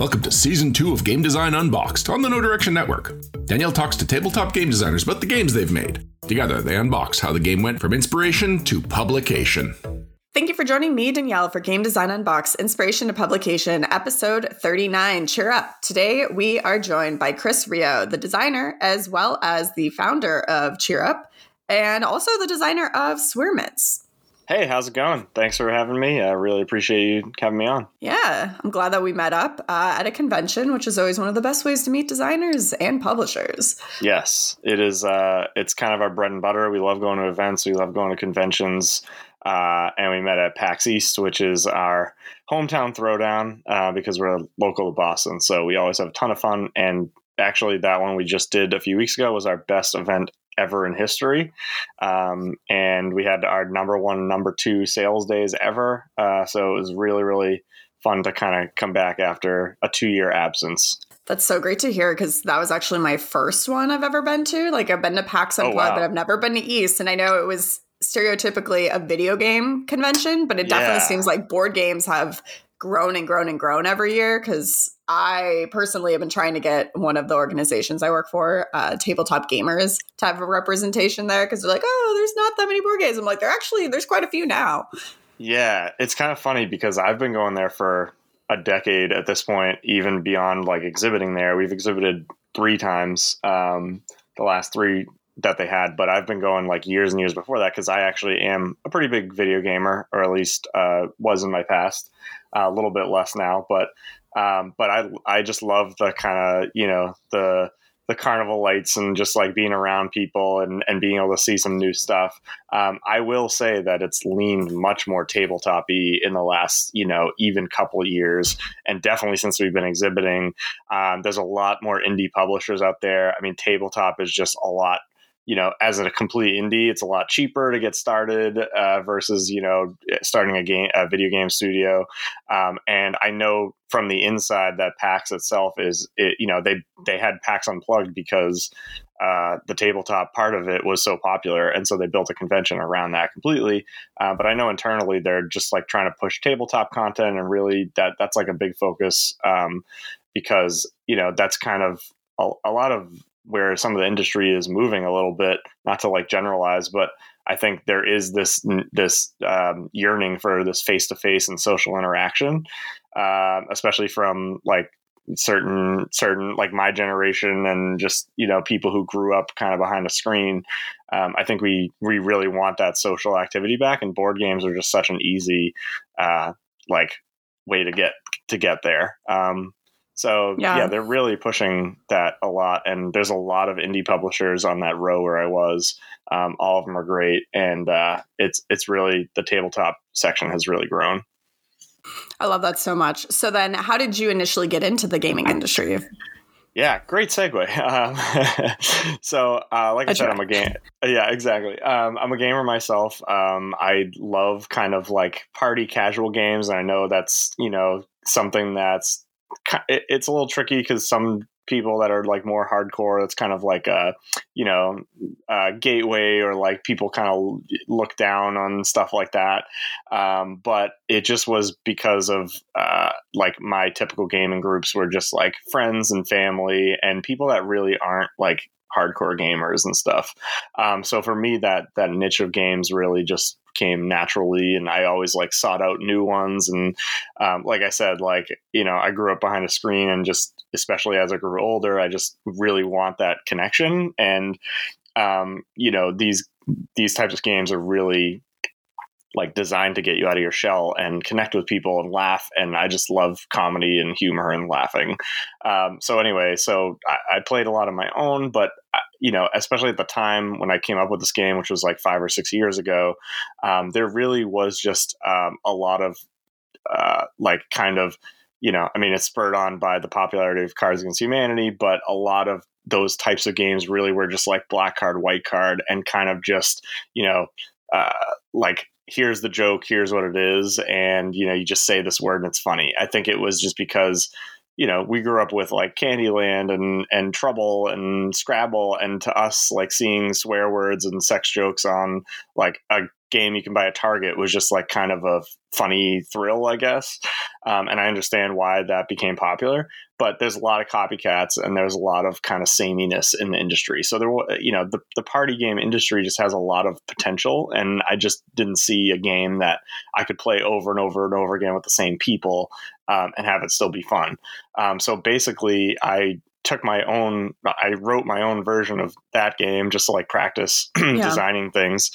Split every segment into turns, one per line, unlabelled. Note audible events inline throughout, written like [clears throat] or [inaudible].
Welcome to Season 2 of Game Design Unboxed on the No Direction Network. Danielle talks to tabletop game designers about the games they've made. Together, they unbox how the game went from inspiration to publication.
Thank you for joining me, Danielle, for Game Design Unboxed Inspiration to Publication, episode 39. Cheer up. Today, we are joined by Chris Rio, the designer, as well as the founder of Cheer Up, and also the designer of Swearmints.
Hey, how's it going? Thanks for having me. I really appreciate you having me on.
Yeah, I'm glad that we met up uh, at a convention, which is always one of the best ways to meet designers and publishers.
Yes, it is. Uh, it's kind of our bread and butter. We love going to events. We love going to conventions. Uh, and we met at PAX East, which is our hometown throwdown uh, because we're local to Boston. So we always have a ton of fun. And actually, that one we just did a few weeks ago was our best event ever in history. Um, and we had our number one, number two sales days ever. Uh, so it was really, really fun to kind of come back after a two year absence.
That's so great to hear because that was actually my first one I've ever been to. Like I've been to PAX Unplugged, oh, wow. but I've never been to East. And I know it was stereotypically a video game convention, but it definitely yeah. seems like board games have grown and grown and grown every year because I personally have been trying to get one of the organizations I work for, uh, Tabletop Gamers, to have a representation there because they're like, oh, there's not that many board games. I'm like, there actually, there's quite a few now.
Yeah, it's kind of funny because I've been going there for a decade at this point, even beyond like exhibiting there. We've exhibited three times. Um, the last three that they had, but I've been going like years and years before that because I actually am a pretty big video gamer, or at least uh, was in my past. Uh, a little bit less now, but um, but I I just love the kind of you know the the carnival lights and just like being around people and, and being able to see some new stuff. Um, I will say that it's leaned much more tabletop-y in the last, you know, even couple years. And definitely since we've been exhibiting, um, there's a lot more indie publishers out there. I mean, tabletop is just a lot you know, as a complete indie, it's a lot cheaper to get started uh, versus you know starting a game, a video game studio. Um, and I know from the inside that PAX itself is, it, you know, they they had PAX Unplugged because uh, the tabletop part of it was so popular, and so they built a convention around that completely. Uh, but I know internally they're just like trying to push tabletop content, and really that that's like a big focus um, because you know that's kind of a, a lot of where some of the industry is moving a little bit. Not to like generalize, but I think there is this this um, yearning for this face to face and social interaction, uh, especially from like certain certain like my generation and just you know people who grew up kind of behind a screen um, i think we we really want that social activity back and board games are just such an easy uh, like way to get to get there um, so yeah. yeah. they're really pushing that a lot, and there's a lot of indie publishers on that row where I was. Um, all of them are great, and uh, it's it's really the tabletop section has really grown.
I love that so much. So then, how did you initially get into the gaming industry?
Yeah, great segue. [laughs] Um, [laughs] so, uh, like I, I said, I'm a game. Yeah, exactly. Um, I'm a gamer myself. Um, I love kind of like party casual games, and I know that's you know something that's it's a little tricky because some people that are like more hardcore it's kind of like a you know a gateway or like people kind of look down on stuff like that. Um, but it just was because of uh, like my typical gaming groups were just like friends and family and people that really aren't like hardcore gamers and stuff. Um, so for me that that niche of games really just came naturally and i always like sought out new ones and um, like i said like you know i grew up behind a screen and just especially as i grew older i just really want that connection and um, you know these these types of games are really like designed to get you out of your shell and connect with people and laugh. And I just love comedy and humor and laughing. Um, so anyway, so I, I, played a lot of my own, but uh, you know, especially at the time when I came up with this game, which was like five or six years ago, um, there really was just um, a lot of uh, like kind of you know, I mean, it's spurred on by the popularity of Cards Against Humanity, but a lot of those types of games really were just like black card, white card, and kind of just, you know, uh, like here's the joke, here's what it is, and you know, you just say this word and it's funny. I think it was just because you know we grew up with like Candyland and and Trouble and Scrabble, and to us, like seeing swear words and sex jokes on like a game you can buy at Target was just like kind of a funny thrill, I guess. Um, and I understand why that became popular, but there's a lot of copycats and there's a lot of kind of sameness in the industry. So there, you know, the, the party game industry just has a lot of potential, and I just didn't see a game that I could play over and over and over again with the same people um, and have it still be fun. Um, so basically, I took my own i wrote my own version of that game just to like practice [clears throat] yeah. designing things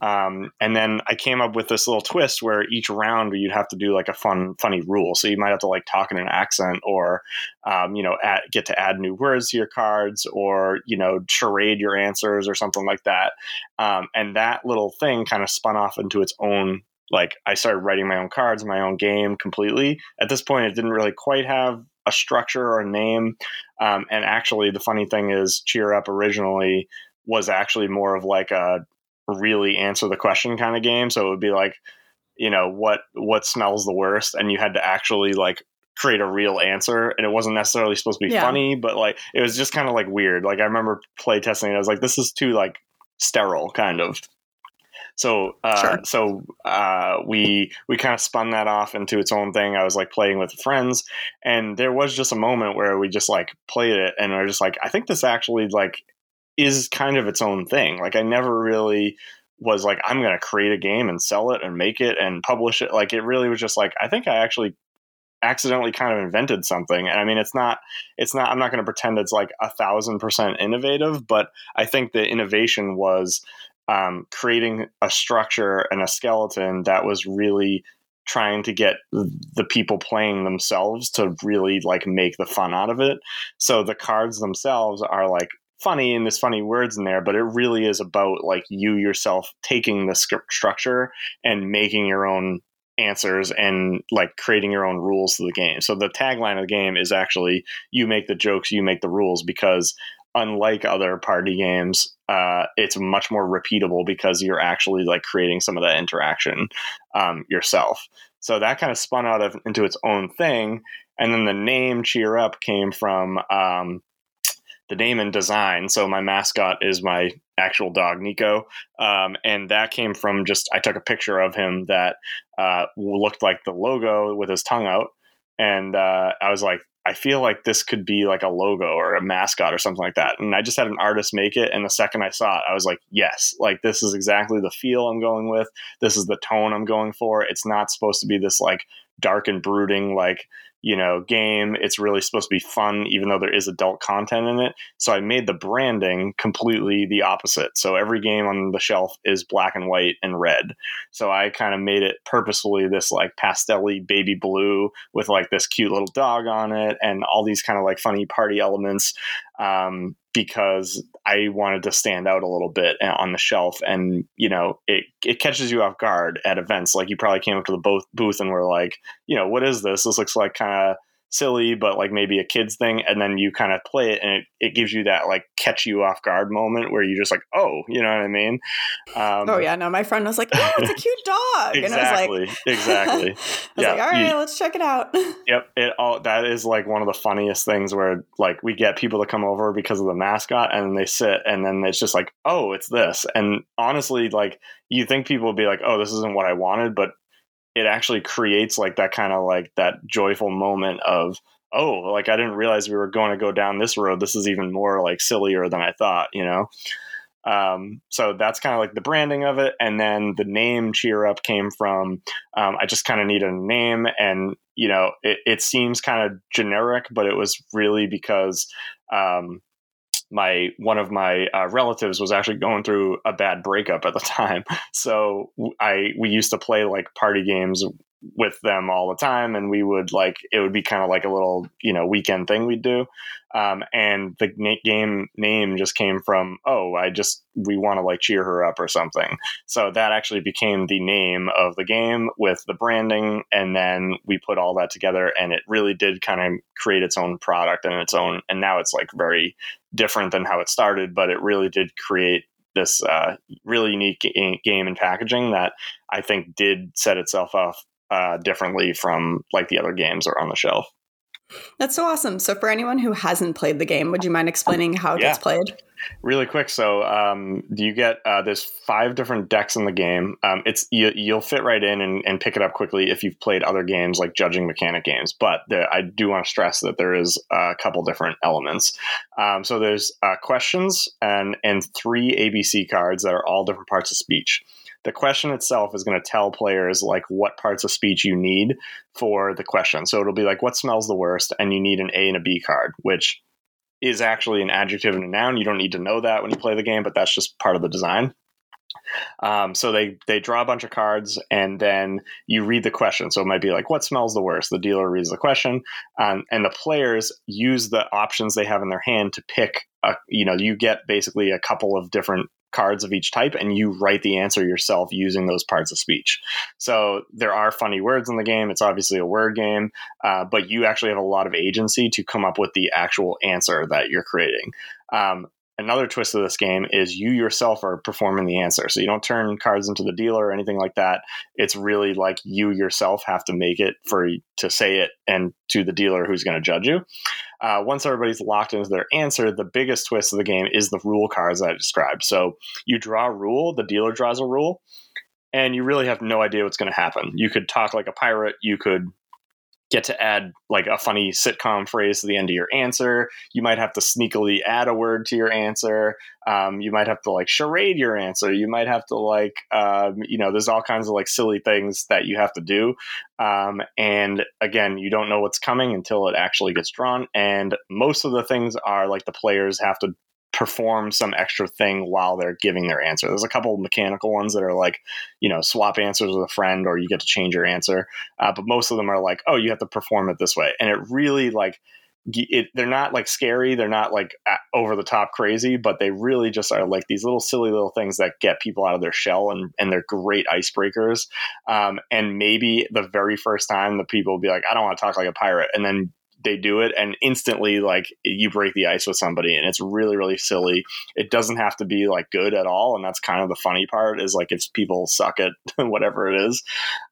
um, and then i came up with this little twist where each round you'd have to do like a fun funny rule so you might have to like talk in an accent or um, you know add, get to add new words to your cards or you know charade your answers or something like that um, and that little thing kind of spun off into its own like I started writing my own cards, my own game completely. At this point, it didn't really quite have a structure or a name. Um, and actually, the funny thing is, Cheer Up originally was actually more of like a really answer the question kind of game. So it would be like, you know, what what smells the worst, and you had to actually like create a real answer and it wasn't necessarily supposed to be yeah. funny but like it was just kind of like weird like i remember play testing it i was like this is too like sterile kind of so uh, sure. so uh, we we kind of spun that off into its own thing. I was like playing with friends, and there was just a moment where we just like played it, and I was just like, I think this actually like is kind of its own thing. Like I never really was like I'm going to create a game and sell it and make it and publish it. Like it really was just like I think I actually accidentally kind of invented something and i mean it's not it's not i'm not going to pretend it's like a thousand percent innovative but i think the innovation was um, creating a structure and a skeleton that was really trying to get the people playing themselves to really like make the fun out of it. So the cards themselves are like funny and there's funny words in there, but it really is about like you yourself taking the script structure and making your own answers and like creating your own rules to the game. So the tagline of the game is actually you make the jokes, you make the rules because unlike other party games, uh, it's much more repeatable because you're actually like creating some of that interaction um, yourself. So that kind of spun out of into its own thing, and then the name Cheer Up came from um, the name and design. So my mascot is my actual dog Nico, um, and that came from just I took a picture of him that uh, looked like the logo with his tongue out, and uh, I was like, I feel like this could be like a logo or a mascot or something like that. And I just had an artist make it. And the second I saw it, I was like, yes, like this is exactly the feel I'm going with. This is the tone I'm going for. It's not supposed to be this like dark and brooding, like you know game. It's really supposed to be fun even though there is adult content in it. So i made the branding completely the opposite. So every game on the shelf is black and white and red. So i kind of made it purposefully this like pastelly baby blue with like this cute little dog on it and all these kind of like funny party elements um, because I wanted to stand out a little bit on the shelf, and you know, it it catches you off guard at events. Like you probably came up to the booth and were like, you know, what is this? This looks like kind of silly, but like maybe a kid's thing. And then you kind of play it and it, it gives you that like catch you off guard moment where you're just like, oh, you know what I mean?
Um, oh, yeah. No, my friend was like, oh, it's a cute dog.
exactly. And I was like, exactly. [laughs]
I was yeah, like, all right, you, let's check it out. [laughs]
yep. It all that is like one of the funniest things where like we get people to come over because of the mascot and they sit and then it's just like, oh, it's this. And honestly, like you think people would be like, oh, this isn't what I wanted, but it actually creates like that kind of like that joyful moment of oh like i didn't realize we were going to go down this road. This is even more like sillier than i thought you know? Um, so that's kind of like the branding of it and then the name cheer up came from um, i just kind of needed a name and you know it, it seems kind of generic but it was really because um, my one of my uh, relatives was actually going through a bad breakup at the [laughs] time. So i we used to play like party games with them all the time and we would like it would be kind of like a little you know weekend thing we'd do. Um, and the na- game name just came from oh i just we want to like cheer her up or something. So that actually became the name of the game with the branding and then we put all that together and it really did kind of create its own product and its own and now it's like very different than how it started but it really did create this uh, really unique game and packaging that I think did set itself off uh, differently from like the other games that are on the shelf.
That's so awesome. So, for anyone who hasn't played the game, would you mind explaining how it yeah. gets played?
Really quick, so um, do you get uh, there's five different decks in the game. Um, it's you, will fit right in and, and, pick it up quickly if you've played other games like judging mechanic games. But there, I do want to stress that there is a couple different elements. Um, so there's uh, questions and and three ABC cards that are all different parts of speech. The question itself is going to tell players like what parts of speech you need for the question. So it'll be like what smells the worst, and you need an A and a B card, which is actually an adjective and a noun. You don't need to know that when you play the game, but that's just part of the design. Um, so they they draw a bunch of cards and then you read the question. So it might be like, what smells the worst? The dealer reads the question, um, and the players use the options they have in their hand to pick. A, you know, you get basically a couple of different cards of each type and you write the answer yourself using those parts of speech. So there are funny words in the game. It's obviously a word game, uh, but you actually have a lot of agency to come up with the actual answer that you're creating. Um, another twist of this game is you yourself are performing the answer. So you don't turn cards into the dealer or anything like that. It's really like you yourself have to make it for to say it and to the dealer who's going to judge you. Uh, once everybody's locked into their answer, the biggest twist of the game is the rule cards I described. So you draw a rule, the dealer draws a rule, and you really have no idea what's going to happen. You could talk like a pirate, you could get to add like a funny sitcom phrase to the end of your answer. You might have to sneakily add a word to your answer. Um, you might have to like charade your answer. You might have to like, um, you know, there's all kinds of like silly things that you have to do. Um, and again, you don't know what's coming until it actually gets drawn. And most of the things are like the players have to perform some extra thing while they're giving their answer. There's a couple mechanical ones that are like, you know, swap answers with a friend or you get to change your answer. Uh, but most of them are like, oh, you have to perform it this way. And it really like, it, they're not like scary. They're not like over the top crazy, but they really just are like these little silly little things that get people out of their shell and, and they're great icebreakers. Um, and maybe the very first time the people will be like, I don't want to talk like a pirate. And then they do it and instantly like you break the ice with somebody and it's really really silly. It doesn't have to be like good at all and that's kind of the funny part is like if people suck at [laughs] whatever it is.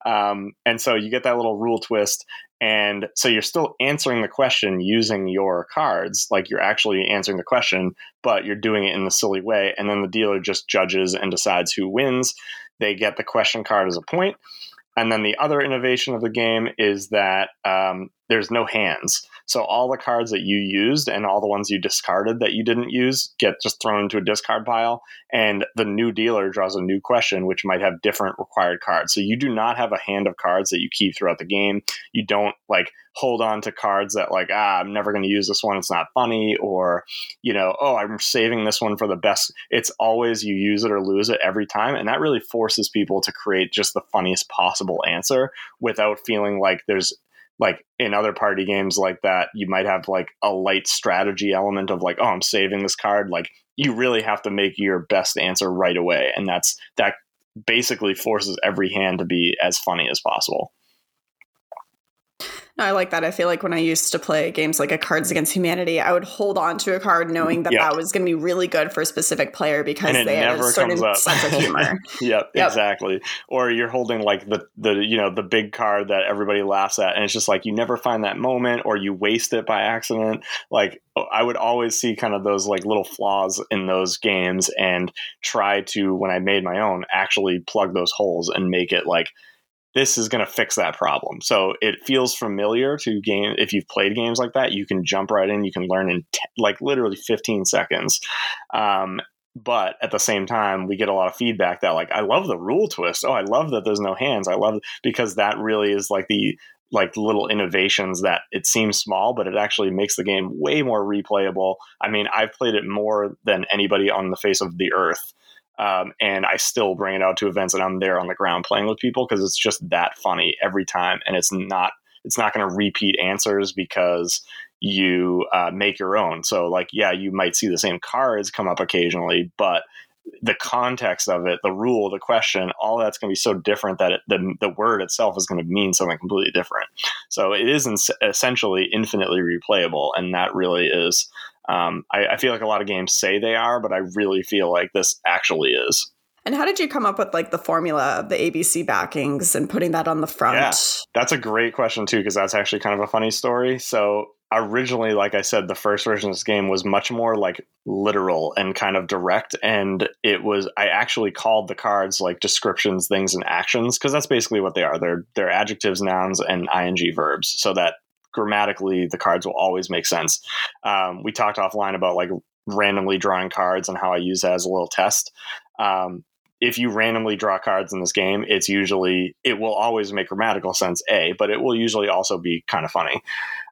Um, and so you get that little rule twist and so you're still answering the question using your cards like you're actually answering the question but you're doing it in the silly way and then the dealer just judges and decides who wins. They get the question card as a point and then the other innovation of the game is that um, there's no hands. So all the cards that you used and all the ones you discarded that you didn't use get just thrown into a discard pile. And the new dealer draws a new question, which might have different required cards. So you do not have a hand of cards that you keep throughout the game. You don't like hold on to cards that like ah i'm never going to use this one it's not funny or you know oh i'm saving this one for the best it's always you use it or lose it every time and that really forces people to create just the funniest possible answer without feeling like there's like in other party games like that you might have like a light strategy element of like oh i'm saving this card. Like you really have to make your best answer right away and that's that basically forces every hand to be as funny as possible
no, I like that. I feel like when I used to play games like a Cards Against Humanity, I would hold on to a card knowing that that was going to be really good for a specific player because they had a certain sense of humor.
yep, yep, exactly. Or you're holding like the the you know the big card that everybody laughs at, and it's just like you never find that moment, or you waste it by accident. Like oh, I would always see kind of those like little flaws in those games, and try to when I made my own actually plug those holes and make it like this is going to fix that problem. So it feels familiar to game. If you've played games like that, you can jump right in. You can learn in t- like literally 15 seconds. Um, but at the same time, we get a lot of feedback that like I love the rule twist. Oh, I love that there's no hands. I love because that really is like the like little innovations that it seems small, but it actually makes the game way more replayable. I mean, I've played it more than anybody on the face of the earth. Um, and I still bring it out to events and I'm there on the ground playing with people because it's just that funny every time. And it's not it's not going to repeat answers because you uh, make your own. So like yeah, you might see the same cards come up occasionally, but the context of it, the rule, the question, all that's going to be so different that it, the, the word itself is going to mean something completely different. So it is essentially infinitely replayable, and that really is um, I, I, feel like a lot of games say they are, but I really feel like this actually is.
And how did you come up with like the formula of the ABC backings and putting that on the front?
Yeah, that's a great question too, because that's actually kind of a funny story. So originally, like I said, the first version of this game was much more like literal and kind of direct. And it was I actually called the cards like descriptions, things, and actions because that's basically what they are. They're they're adjectives, nouns, and ing verbs. So that grammatically the cards will always make sense. Um, we talked offline about like randomly drawing cards and how I use that as a little test. Um, if you randomly draw cards in this game, it's usually it will always make grammatical sense, a, but it will usually also be kind of funny.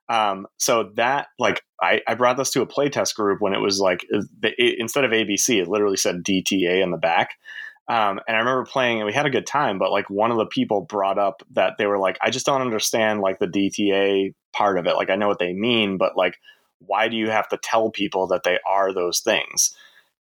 Um, so that like I, I brought this to a playtest group when it was like it, instead of ABC, it literally said DTA in the back. Um, and I remember playing and we had a good time, but like one of the people brought up that they were like, I just don't understand like the DTA part of it. Like I know what they mean, but like, why do you have to tell people that they are those things?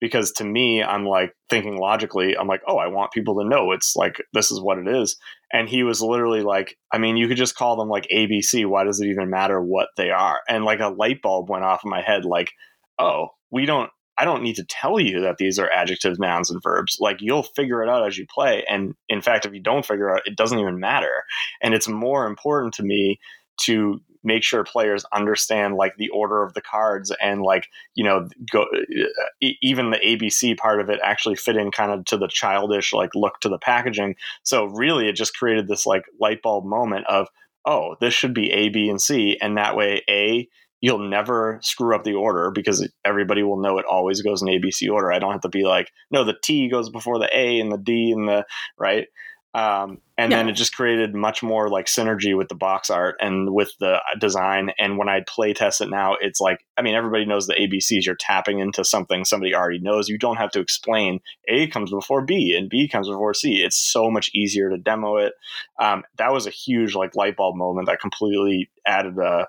Because to me, I'm like thinking logically, I'm like, oh, I want people to know it's like this is what it is. And he was literally like, I mean, you could just call them like ABC. Why does it even matter what they are? And like a light bulb went off in my head, like, oh, we don't I don't need to tell you that these are adjectives, nouns, and verbs. Like you'll figure it out as you play. And in fact, if you don't figure out, it doesn't even matter. And it's more important to me to make sure players understand like the order of the cards and like you know go even the abc part of it actually fit in kind of to the childish like look to the packaging so really it just created this like light bulb moment of oh this should be a b and c and that way a you'll never screw up the order because everybody will know it always goes in ABC order. I don't have to be like, no, the T goes before the A and the D and the right. Um, and yeah. then it just created much more like synergy with the box art and with the design. And when I play test it now, it's like, I mean, everybody knows the ABCs. You're tapping into something somebody already knows. You don't have to explain A comes before B and B comes before C. It's so much easier to demo it. Um, that was a huge like light bulb moment that completely added a,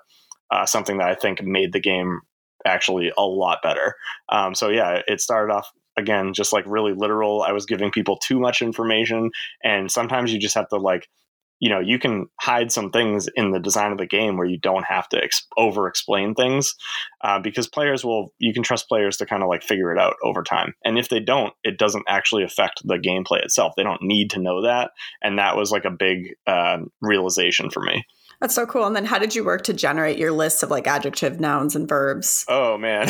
uh, something that I think made the game actually a lot better. Um, so yeah, it started off again just like really literal. I was giving people too much information, and sometimes you just have to like you know you can hide some things in the design of the game where you don't have to ex- over explain things uh, because players will you can trust players to kind of like figure it out over time and if they don't it doesn't actually affect the gameplay itself they don't need to know that and that was like a big uh, realization for me
that's so cool. And then how did you work to generate your list of like adjective, nouns, and verbs?
Oh man.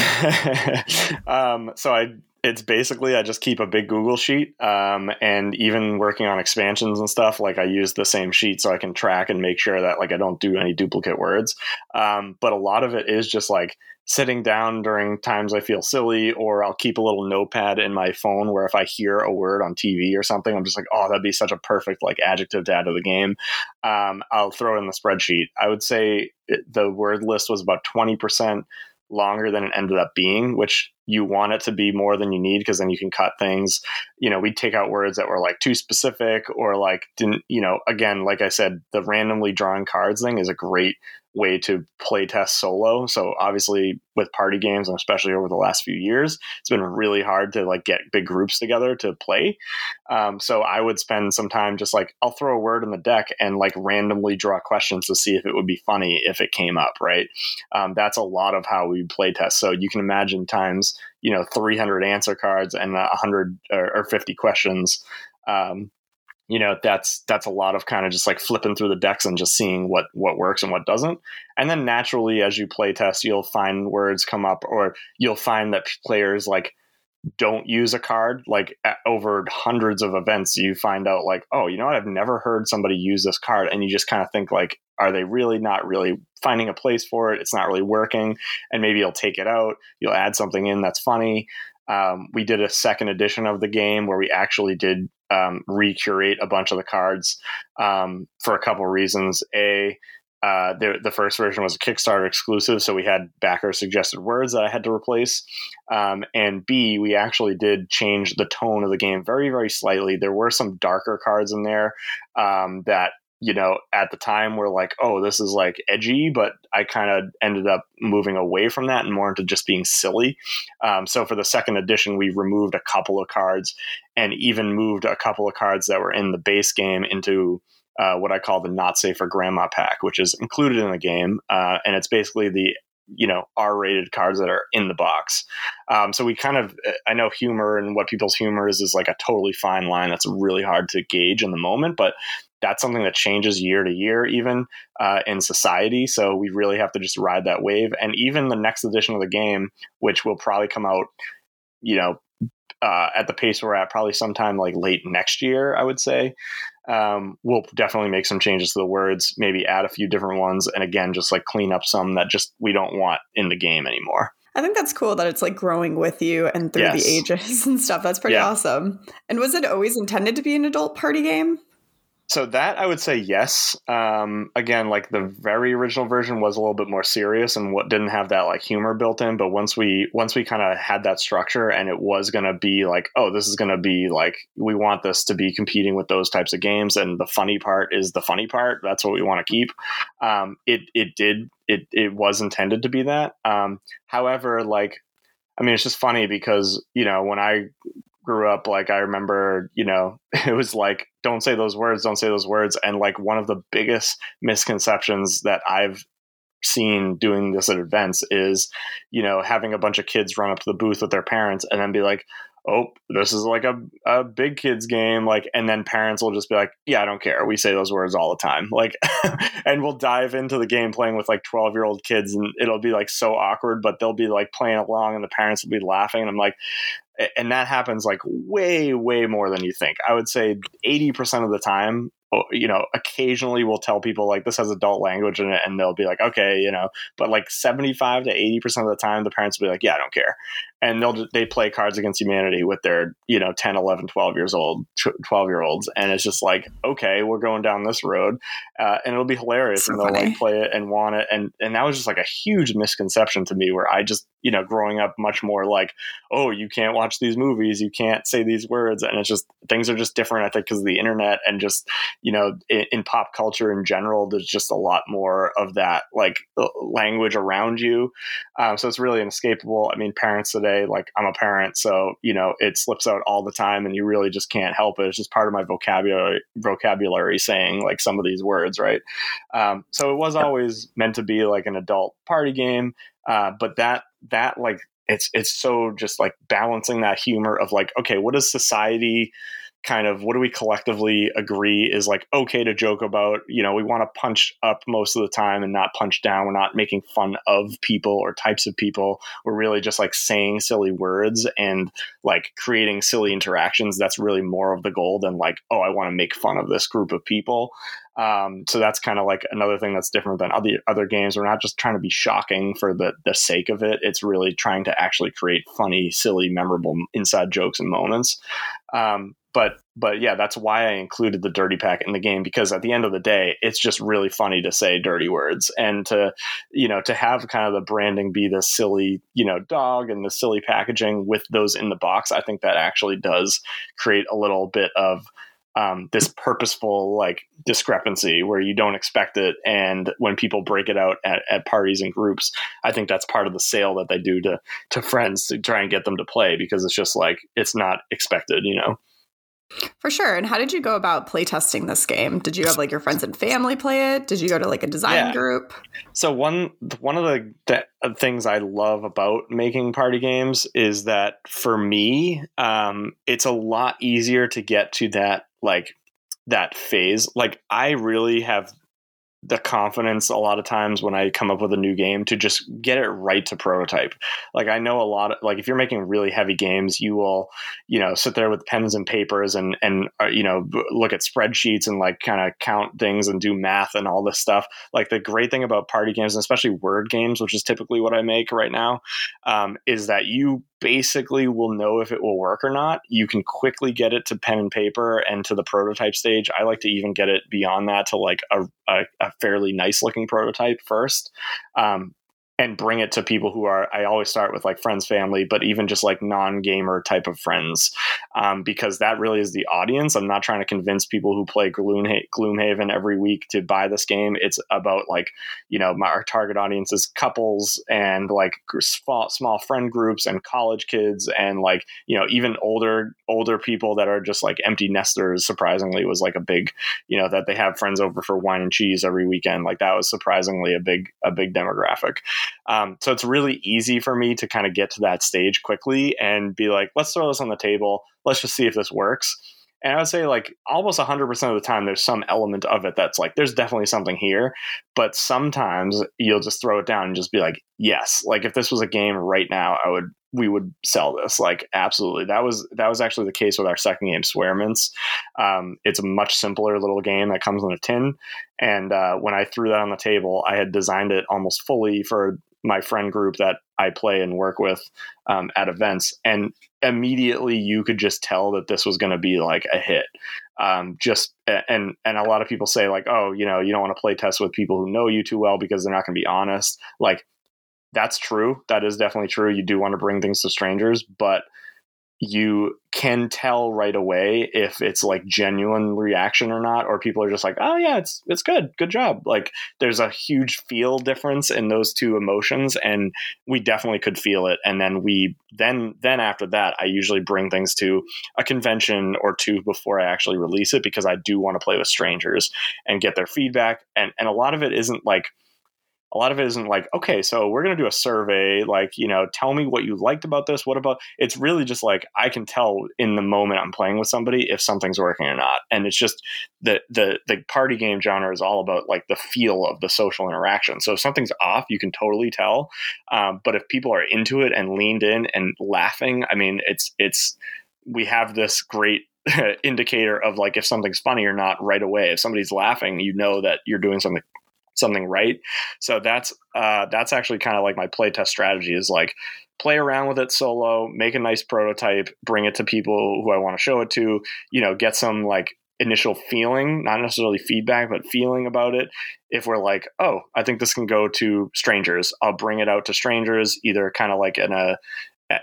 [laughs] um, so I it's basically I just keep a big Google sheet, um, and even working on expansions and stuff, like I use the same sheet so I can track and make sure that like I don't do any duplicate words. Um, but a lot of it is just like sitting down during times I feel silly, or I'll keep a little notepad in my phone where if I hear a word on TV or something, I'm just like, oh, that'd be such a perfect like adjective to add to the game. Um, I'll throw it in the spreadsheet. I would say the word list was about 20% longer than it ended up being, which you want it to be more than you need because then you can cut things. You know, we'd take out words that were like too specific or like didn't, you know, again, like I said, the randomly drawing cards thing is a great way to play test solo. So obviously with party games and especially over the last few years, it's been really hard to like get big groups together to play. Um, so I would spend some time just like I'll throw a word in the deck and like randomly draw questions to see if it would be funny if it came up. Right. Um, that's a lot of how we play test. So you can imagine times you know 300 answer cards and 100 or, or 50 questions. Um, you know that's that's a lot of kind of just like flipping through the decks and just seeing what what works and what doesn't. And then naturally as you play test you'll find words come up or you'll find that players like don't use a card like over hundreds of events you find out like oh you know what? I've never heard somebody use this card. And you just kind of think like are they really not really finding a place for it? It's not really working. And maybe you'll take it out you'll add something in that's funny. Um, we did a second edition of the game where we actually did um, recurate a bunch of the cards um, for a couple reasons. A, uh, the, the first version was a Kickstarter exclusive, so we had backer suggested words that I had to replace. Um, and B, we actually did change the tone of the game very, very slightly. There were some darker cards in there um, that you know, at the time we're like, oh, this is like edgy, but I kind of ended up moving away from that and more into just being silly. Um, so for the second edition, we removed a couple of cards and even moved a couple of cards that were in the base game into uh, what I call the not safe for grandma pack, which is included in the game. Uh, and it's basically the you know r-rated cards that are in the box um, so we kind of i know humor and what people's humor is is like a totally fine line that's really hard to gauge in the moment but that's something that changes year to year even uh, in society so we really have to just ride that wave and even the next edition of the game which will probably come out you know uh, at the pace we're at, probably sometime like late next year, I would say. Um, we'll definitely make some changes to the words, maybe add a few different ones, and again, just like clean up some that just we don't want in the game anymore.
I think that's cool that it's like growing with you and through yes. the ages [laughs] and stuff. That's pretty yeah. awesome. And was it always intended to be an adult party game?
So that I would say yes. Um, again, like the very original version was a little bit more serious and what didn't have that like humor built in. But once we once we kind of had that structure and it was going to be like, oh, this is going to be like we want this to be competing with those types of games, and the funny part is the funny part. That's what we want to keep. Um, it it did it it was intended to be that. Um, however, like I mean, it's just funny because you know when I grew up, like I remember, you know, [laughs] it was like, don't say those words, don't say those words. And like one of the biggest misconceptions that I've seen doing this at events is, you know, having a bunch of kids run up to the booth with their parents and then be like, oh, this is like a, a big kids game. Like, and then parents will just be like, yeah, I don't care. We say those words all the time. [laughs] Like, and we'll dive into the game playing with like 12 year old kids and it'll be like so awkward, but they'll be like playing along and the parents will be laughing. And I'm like, and that happens like way way more than you think i would say 80% of the time oh, you know occasionally we'll tell people like this has adult language in it and they'll be like okay you know but like 75 to 80% of the time the parents will be like yeah i don't care and they'll they play cards against humanity with their you know 10 11 12 years old 12 year olds and it's just like okay we're going down this road uh, and it'll be hilarious so and they'll funny. like play it and want it and and that was just like a huge misconception to me where i just you know growing up much more like oh you can't watch these movies you can't say these words and it's just things are just different i think because of the internet and just you know in, in pop culture in general there's just a lot more of that like language around you um, so it's really inescapable i mean parents today today. Like I'm a parent, so you know it slips out all the time, and you really just can't help it. It's just part of my vocabulary vocabulary saying like some of these words, right? Um, so it was always meant to be like an adult party game, uh, but that that like it's it's so just like balancing that humor of like okay, what does society kind of what do we collectively agree is like okay to joke about you know we want to punch up most of the time and not punch down we're not making fun of people or types of people we're really just like saying silly words and like creating silly interactions that's really more of the goal than like oh i want to make fun of this group of people um, so that's kind of like another thing that's different than other other games. We're not just trying to be shocking for the the sake of it. It's really trying to actually create funny, silly, memorable inside jokes and moments. Um, but but yeah, that's why I included the dirty pack in the game because at the end of the day, it's just really funny to say dirty words and to you know to have kind of the branding be the silly you know dog and the silly packaging with those in the box. I think that actually does create a little bit of um, this purposeful like discrepancy where you don't expect it and when people break it out at, at parties and groups i think that's part of the sale that they do to to friends to try and get them to play because it's just like it's not expected you know
for sure. And how did you go about playtesting this game? Did you have like your friends and family play it? Did you go to like a design yeah. group?
So one one of the, the, things I love about making party games is that for me, um, it's a lot easier to get to that like that phase. Like I really have the confidence a lot of times when I come up with a new game to just get it right to prototype. Like I know a lot of like if you're making really heavy games, you will you know sit there with pens and papers and and uh, you know look at spreadsheets and like kind of count things and do math and all this stuff. Like the great thing about party games, and especially word games, which is typically what I make right now, um, is that you basically will know if it will work or not. You can quickly get it to pen and paper and to the prototype stage. I like to even get it beyond that to like a, a, a fairly nice looking prototype first. Um, and bring it to people who are i always start with like friends family but even just like non-gamer type of friends um, because that really is the audience. I'm not trying to convince people who play gloomhaven every week to buy this game. It's about like you know my, our target audience is couples and like small, small friend groups and college kids and like you know even older older people that are just like empty nesters surprisingly was like a big you know that they have friends over for wine and cheese every weekend. Like that was surprisingly a big a big demographic Um, so it's really easy for me to kind of get to that stage quickly and be like, let's throw this on the table. Let's just see if this works. And I would say, like, almost 100% of the time, there's some element of it that's like, there's definitely something here. But sometimes you'll just throw it down and just be like, yes. Like, if this was a game right now, I would, we would sell this. Like, absolutely. That was, that was actually the case with our second game, Swearmints. Um, it's a much simpler little game that comes in a tin. And uh, when I threw that on the table, I had designed it almost fully for my friend group that I play and work with um, at events. And immediately you could just tell that this was going to be like a hit. Um, just and and a lot of people say like, oh, you know, you don't want to play test with people who know you too well because they're not going to be honest. Like that's true. That is definitely true. You do want to bring things to strangers, but you can tell right away if it's like genuine reaction or not or people are just like oh yeah it's it's good good job like there's a huge feel difference in those two emotions and we definitely could feel it and then we then then after that I usually bring things to a convention or two before I actually release it because I do want to play with strangers and get their feedback and and a lot of it isn't like a lot of it isn't like okay so we're going to do a survey like you know tell me what you liked about this what about it's really just like i can tell in the moment i'm playing with somebody if something's working or not and it's just the the the party game genre is all about like the feel of the social interaction so if something's off you can totally tell um, but if people are into it and leaned in and laughing i mean it's it's we have this great [laughs] indicator of like if something's funny or not right away. If somebody's laughing you know that you're doing something something right. So that's uh, that's actually kind of like my playtest strategy is like play around with it solo, make a nice prototype, bring it to people who I want to show it to, you know, get some like initial feeling, not necessarily feedback, but feeling about it. If we're like, oh, I think this can go to strangers, I'll bring it out to strangers, either kind of like in a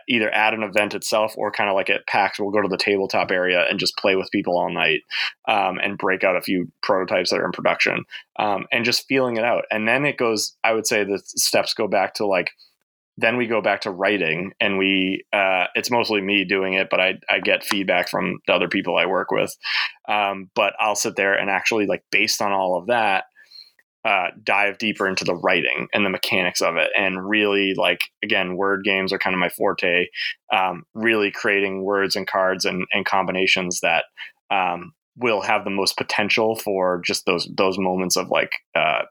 either at an event itself or kind of like at PAX, we'll go to the tabletop area and just play with people all night um, and break out a few prototypes that are in production um, and just feeling it out. And then it goes, I would say the steps go back to like, then we go back to writing and we, uh, it's mostly me doing it, but I, I get feedback from the other people I work with. Um, but I'll sit there and actually like based on all of that, uh, dive deeper into the writing and the mechanics of it. And really like again word games are kind of my forte. Um, really creating words and cards and, and combinations that um, will have the most potential for just those those moments of like uh,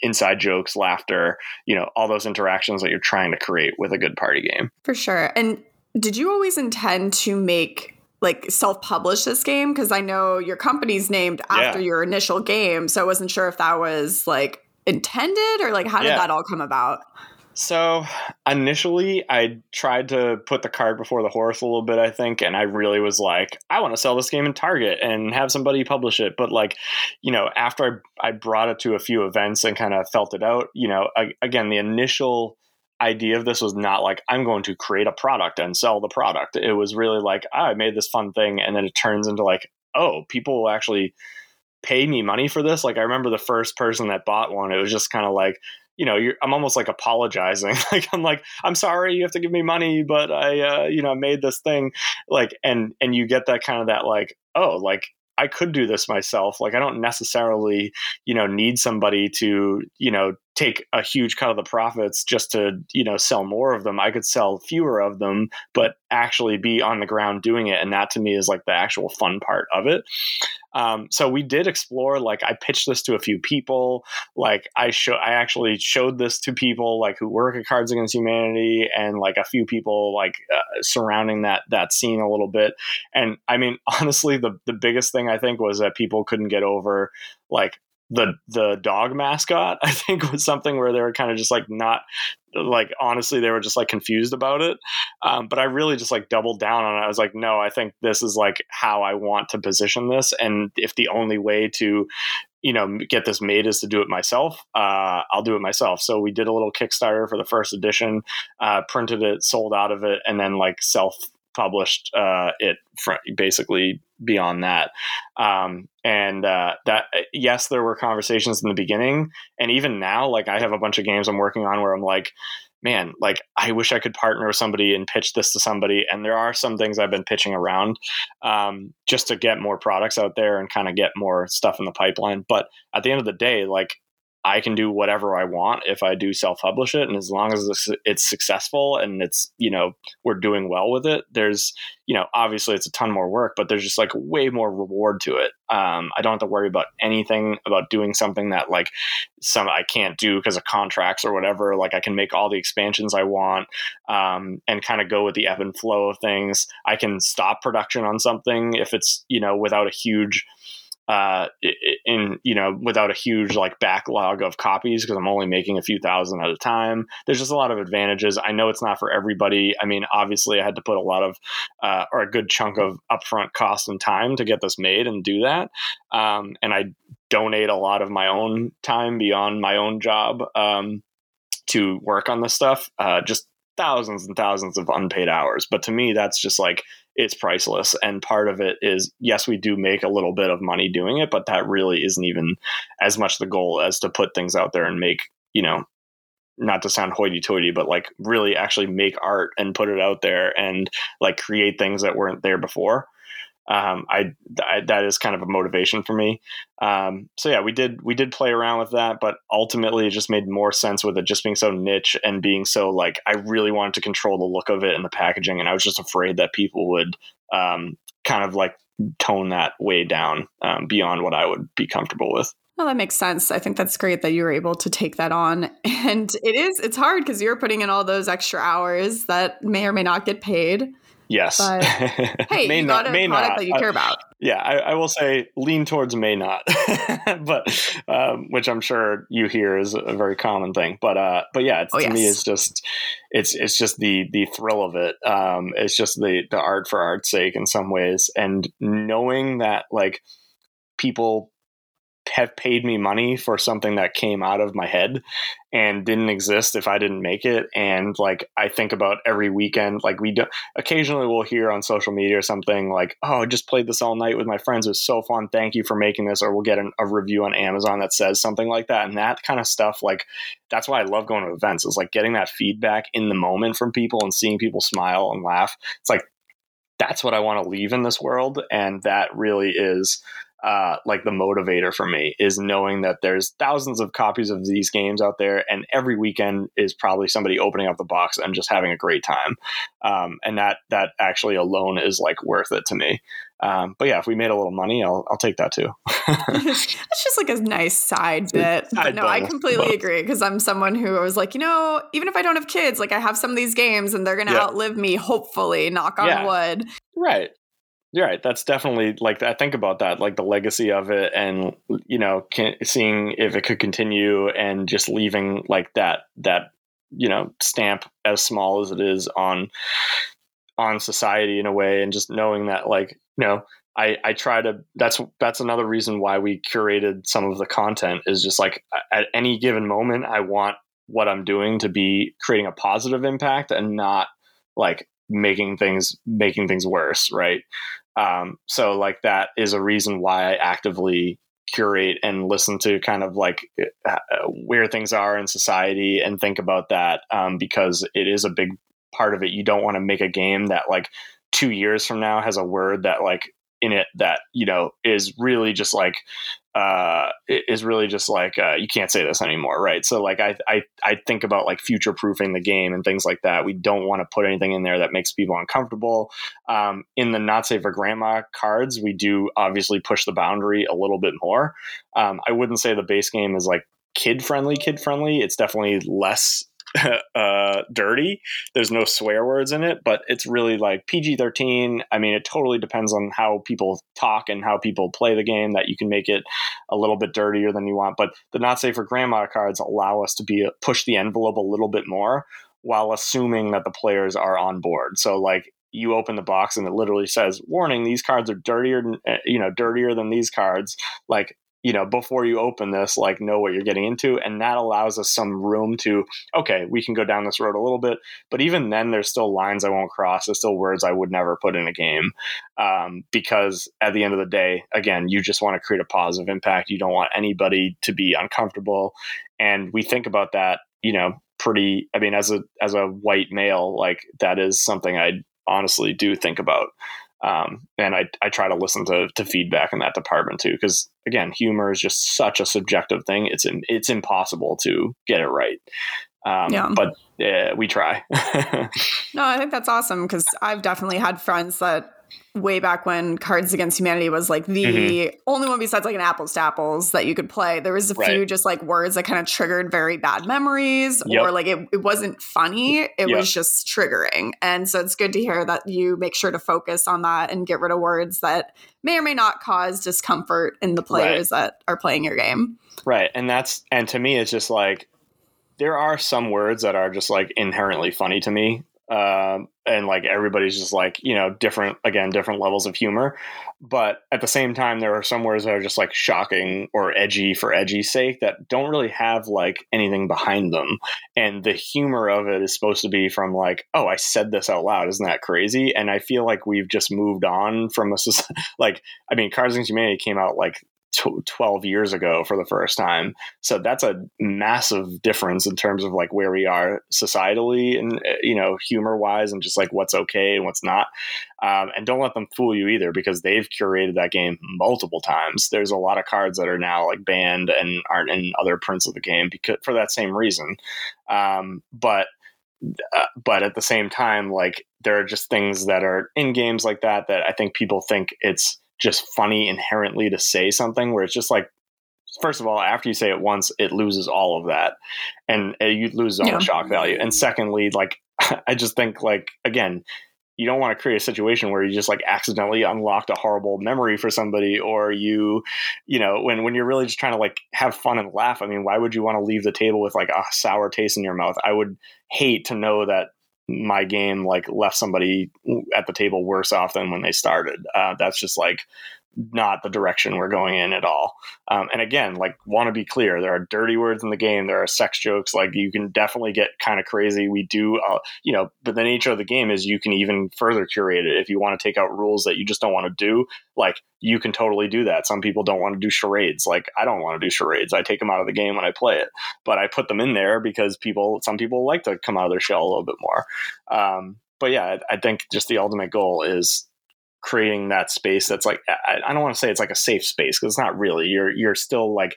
inside jokes laughter you know all those interactions that you're trying to create with a good party game.
For sure. And did you always intend to make like self-publish this game because I know your company's named after yeah. your initial game, so I wasn't sure if that was like intended or like how did yeah. that all come about?
So initially, I tried to put the cart before the horse a little bit, I think, and I really was like, I want to sell this game in Target and have somebody publish it. But like, you know, after I, I brought it to a few events and kind of felt it out, you know, I, again, the initial idea of this was not like I'm going to create a product and sell the product. It was really like oh, I made this fun thing, and then it turns into like oh, people will actually pay me money for this. Like I remember the first person that bought one, it was just kind of like you know I'm almost like apologizing. [laughs] like I'm like I'm sorry, you have to give me money, but I uh, you know made this thing like and and you get that kind of that like oh like I could do this myself. Like I don't necessarily, you know, need somebody to, you know, take a huge cut of the profits just to, you know, sell more of them. I could sell fewer of them, but actually be on the ground doing it. And that to me is like the actual fun part of it. Um, so we did explore, like I pitched this to a few people. Like I show, I actually showed this to people like who work at Cards Against Humanity and like a few people like uh, surrounding that, that scene a little bit. And I mean, [laughs] honestly, the, the biggest thing I think was that people couldn't get over like the the dog mascot [laughs] i think was something where they were kind of just like not like honestly they were just like confused about it. Um, but i really just like doubled down on it. I was like no i think this is like how i want to position this and if the only way to you know get this made is to do it myself uh, i'll do it myself. So we did a little kickstarter for the first edition uh, printed it sold out of it and then like self published uh, it fr- basically beyond that. Um, and uh, that yes, there were conversations in the beginning, and even now, like I have a bunch of games I'm working on where I'm like, man, like I wish I could partner with somebody and pitch this to somebody. And there are some things I've been pitching around um, just to get more products out there and kind of get more stuff in the pipeline. But at the end of the day, like I can do whatever I want if I do self publish it. And as long as it's successful and it's, you know, we're doing well with it, there's, you know, obviously it's a ton more work, but there's just like way more reward to it. Um, I don't have to worry about anything about doing something that like some I can't do because of contracts or whatever. Like I can make all the expansions I want um, and kind of go with the ebb and flow of things. I can stop production on something if it's, you know, without a huge uh, in you know without a huge like backlog of copies because I'm only making a few thousand at a time. There's just a lot of advantages. I know it's not for everybody. I mean, obviously, I had to put a lot of uh, or a good chunk of upfront cost and time to get this made and do that. Um, and I donate a lot of my own time beyond my own job um, to work on this stuff. Uh, just thousands and thousands of unpaid hours. But to me, that's just like it's priceless. And part of it is, yes, we do make a little bit of money doing it, but that really isn't even as much the goal as to put things out there and make, you know, not to sound hoity toity, but like really actually make art and put it out there and like create things that weren't there before um, I, I, that is kind of a motivation for me. Um, so yeah, we did we did play around with that, but ultimately it just made more sense with it just being so niche and being so like I really wanted to control the look of it and the packaging, and I was just afraid that people would um, kind of like tone that way down um, beyond what I would be comfortable with.
Well, that makes sense. I think that's great that you were able to take that on. [laughs] And it is, it's hard because you're putting in all those extra hours that may or may not get paid.
Yes.
But, [laughs] hey, may you not, got a may product not. that you care about.
yeah, I, I, will say lean towards may not, [laughs] but um, which I'm sure you hear is a very common thing. But uh, but yeah, oh, to yes. me, it's just it's it's just the the thrill of it. Um, it's just the the art for art's sake in some ways, and knowing that like people have paid me money for something that came out of my head and didn't exist if I didn't make it. And like I think about every weekend, like we do occasionally we'll hear on social media or something like, "Oh, I just played this all night with my friends. It was so fun. Thank you for making this." Or we'll get an, a review on Amazon that says something like that. And that kind of stuff, like that's why I love going to events. Is like getting that feedback in the moment from people and seeing people smile and laugh. It's like that's what I want to leave in this world, and that really is uh, like the motivator for me is knowing that there's thousands of copies of these games out there, and every weekend is probably somebody opening up the box and just having a great time, um, and that that actually alone is like worth it to me. Um, but yeah, if we made a little money, I'll I'll take that too. [laughs]
It's just like a nice side bit. Side no, I completely agree because I'm someone who was like, you know, even if I don't have kids, like I have some of these games and they're gonna outlive me. Hopefully, knock on yeah. wood.
Right. You're right. That's definitely like I think about that, like the legacy of it, and you know, can, seeing if it could continue, and just leaving like that that you know stamp as small as it is on on society in a way, and just knowing that like you know I, I try to that's that's another reason why we curated some of the content is just like at any given moment I want what I'm doing to be creating a positive impact and not like making things making things worse right um, so like that is a reason why I actively curate and listen to kind of like uh, where things are in society and think about that um, because it is a big part of it. You don't want to make a game that like two years from now has a word that like in it that you know is really just like uh, is really just like uh, you can't say this anymore, right? So like I I I think about like future proofing the game and things like that. We don't want to put anything in there that makes people uncomfortable. Um, in the not safe for grandma cards, we do obviously push the boundary a little bit more. Um, I wouldn't say the base game is like kid friendly, kid friendly. It's definitely less [laughs] uh, dirty. There's no swear words in it, but it's really like PG 13. I mean, it totally depends on how people talk and how people play the game that you can make it a little bit dirtier than you want. But the not safe for grandma cards allow us to be push the envelope a little bit more while assuming that the players are on board. So like you open the box and it literally says warning these cards are dirtier eh, you know dirtier than these cards like you know before you open this like know what you're getting into and that allows us some room to okay we can go down this road a little bit but even then there's still lines i won't cross there's still words i would never put in a game um, because at the end of the day again you just want to create a positive impact you don't want anybody to be uncomfortable and we think about that you know pretty i mean as a as a white male like that is something i honestly do think about Um, and I, I try to listen to, to feedback in that department too, because again, humor is just such a subjective thing. It's in, it's impossible to get it right. Um, yeah. But yeah, we try. [laughs]
no, I think that's awesome because I've definitely had friends that way back when Cards Against Humanity was like the mm-hmm. only one besides like an apples to apples that you could play. There was a right. few just like words that kind of triggered very bad memories yep. or like it, it wasn't funny. It yep. was just triggering. And so it's good to hear that you make sure to focus on that and get rid of words that may or may not cause discomfort in the players right. that are playing your game.
Right. And that's, and to me, it's just like, there are some words that are just like inherently funny to me um, and like everybody's just like you know different again different levels of humor. But at the same time there are some words that are just like shocking or edgy for edgy's sake that don't really have like anything behind them. And the humor of it is supposed to be from like oh i said this out loud. Isn't that crazy? And i feel like we've just moved on from a [laughs] like i mean cards against humanity came out like 12 years ago for the first time. So that's a massive difference in terms of like where we are societally and, uh, you know, humor wise and just like what's okay and what's not. Um, and don't let them fool you either because they've curated that game multiple times. There's a lot of cards that are now like banned and aren't in other prints of the game because for that same reason. Um, but uh, but at the same time, like there are just things that are in games like that that I think people think it's just funny inherently to say something where it's just like first of all after you say it once it loses all of that. And uh, you lose all yeah. the shock value. And secondly like [laughs] i just think like again you don't want to create a situation where you just like accidentally unlocked a horrible memory for somebody or you you know when when you're really just trying to like have fun and laugh i mean why would you want to leave the table with like a sour taste in your mouth? I would hate to know that my game like left somebody at the table worse off than when they started. Uh, that's just like not the direction we're going in at all. Um, and again, like, want to be clear, there are dirty words in the game. There are sex jokes. Like, you can definitely get kind of crazy. We do, uh, you know, but the nature of the game is you can even further curate it. If you want to take out rules that you just don't want to do, like, you can totally do that. Some people don't want to do charades. Like, I don't want to do charades. I take them out of the game when I play it, but I put them in there because people, some people like to come out of their shell a little bit more. Um, but yeah, I think just the ultimate goal is creating that space that's like I, I don't want to say it's like a safe space because it's not really. You're you're still like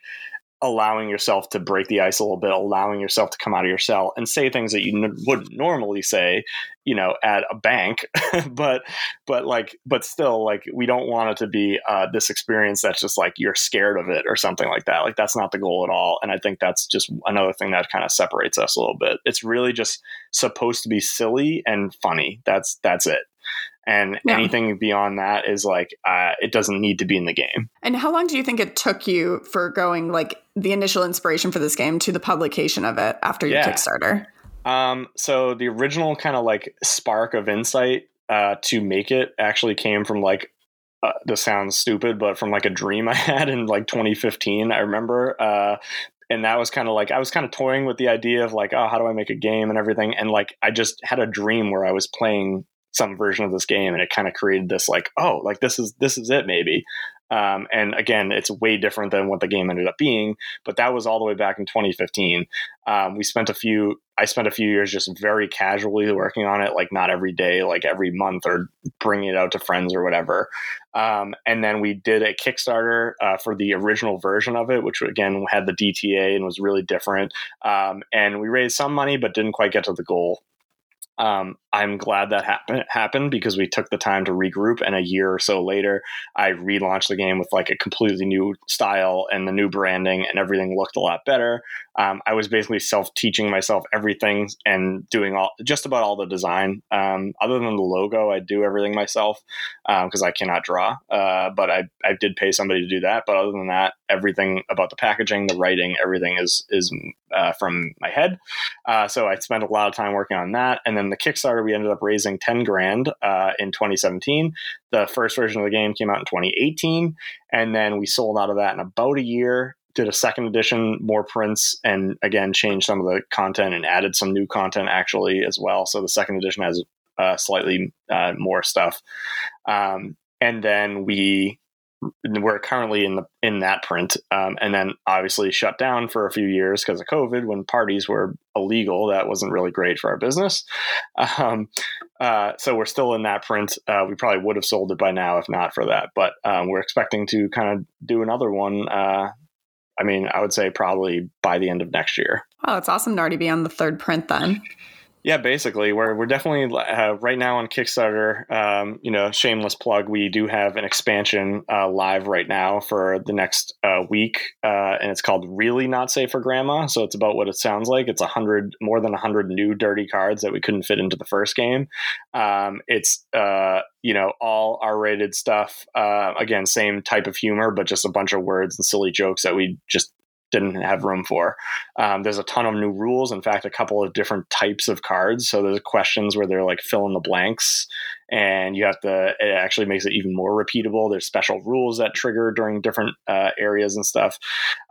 allowing yourself to break the ice a little bit, allowing yourself to come out of your cell and say things that you n- wouldn't normally say, you know, at a bank. [laughs] but, but like, but still, like, we don't want it to be uh, this experience that's just like you're scared of it or something like that. Like, that's not the goal at all. And I think that's just another thing that kind of separates us a little bit. It's really just supposed to be silly and funny. That's that's it and yeah. anything beyond that is like uh, it doesn't need to be in the game
and how long do you think it took you for going like the initial inspiration for this game to the publication of it after your yeah. kickstarter
um, so the original kind of like spark of insight uh, to make it actually came from like uh, this sounds stupid, but from like a dream [laughs] I had in like 2015, I remember. Uh, and that was kind of like I was kind of toying with the idea of like, oh, how do I make a game and everything, and like I just had a dream where I was playing some version of this game and it kind of created this like oh like this is this is it maybe. Um, and again it's way different than what the game ended up being but that was all the way back in 2015 um, we spent a few i spent a few years just very casually working on it like not every day like every month or bringing it out to friends or whatever. Um, and then we did a kickstarter uh, for the original version of it which again had the dta and was really different. Um, and we raised some money but didn't quite get to the goal um, I'm glad that happen- happened because we took the time to regroup. And a year or so later, I relaunched the game with like a completely new style and the new branding, and everything looked a lot better. Um, I was basically self teaching myself everything and doing all just about all the design. Um, other than the logo, I do everything myself because um, I cannot draw. Uh, but I, I did pay somebody to do that. But other than that, everything about the packaging, the writing, everything is is uh, from my head. Uh, so I spent a lot of time working on that, and then the Kickstarter we ended up raising 10 grand uh, in 2017. The first version of the game came out in 2018. And then we sold out of that in about a year. Did a second edition, more prints, and again changed some of the content and added some new content actually as well. So the second edition has uh, slightly uh, more stuff. Um, and then we we're currently in the in that print, um, and then obviously shut down for a few years because of COVID when parties were illegal. That wasn't really great for our business. Um, uh, so we're still in that print. Uh, we probably would have sold it by now if not for that. But um, we're expecting to kind of do another one. Uh, I mean, I would say probably by the end of next year.
Oh, it's awesome to already be on the third print then.
Yeah, basically, we're we're definitely uh, right now on Kickstarter. Um, you know, shameless plug. We do have an expansion uh, live right now for the next uh, week, uh, and it's called "Really Not Safe for Grandma." So it's about what it sounds like. It's a hundred, more than a hundred new dirty cards that we couldn't fit into the first game. Um, it's uh, you know all R-rated stuff. Uh, again, same type of humor, but just a bunch of words and silly jokes that we just didn't have room for. Um, there's a ton of new rules. In fact, a couple of different types of cards. So there's questions where they're like fill in the blanks and you have to it actually makes it even more repeatable. There's special rules that trigger during different uh, areas and stuff.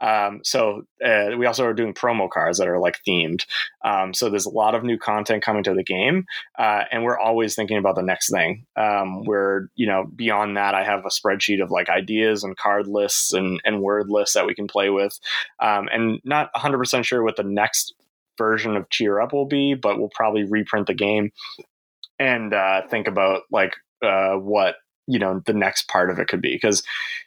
Um, so uh, we also are doing promo cards that are like themed. Um, so there's a lot of new content coming to the game uh, and we're always thinking about the next thing. Um, where you know beyond that i have a spreadsheet of like ideas and card lists and, and word lists that we can play with. Um, and not 100% sure what the next version of cheer up will be but we'll probably reprint the game and uh, think about like uh, what you know the next part of it could be because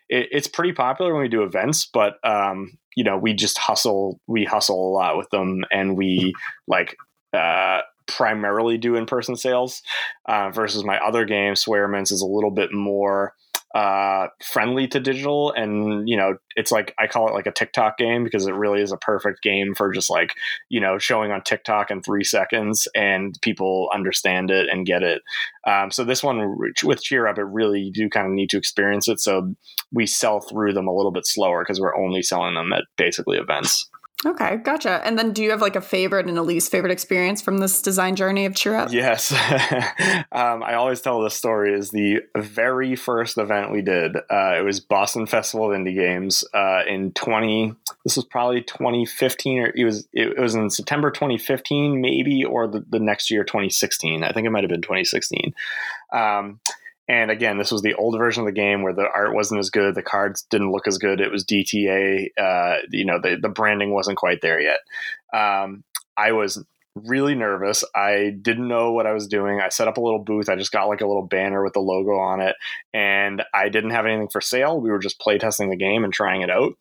it, it's pretty popular when we do events but um, you know we just hustle we hustle a lot with them and we like uh, primarily do in-person sales uh, versus my other game Swearmints is a little bit more uh, friendly to digital. And you know it's like i call it like a tiktok game because it really is a perfect game for just like you know showing on tiktok in three seconds and people understand it and get it. Um, so this one with cheer up it really you do kind of need to experience it. So we sell through them a little bit slower because we're only selling them at basically events
Okay, gotcha. And then do you have like a favorite and a least favorite experience from this design journey of Cheer Up?
Yes. [laughs] um, I always tell this story is the very first event we did. Uh, it was Boston Festival of Indie Games uh, in 20, this was probably 2015 or it was, it, was in September 2015 maybe, or the, the next year, 2016. I think it might've been 2016. Um, and again, this was the old version of the game where the art wasn't as good, the cards didn't look as good. It was DTA. Uh, you know, the, the branding wasn't quite there yet. Um, I was really nervous. I didn't know what I was doing. I set up a little booth. I just got like a little banner with the logo on it, and I didn't have anything for sale. We were just playtesting the game and trying it out.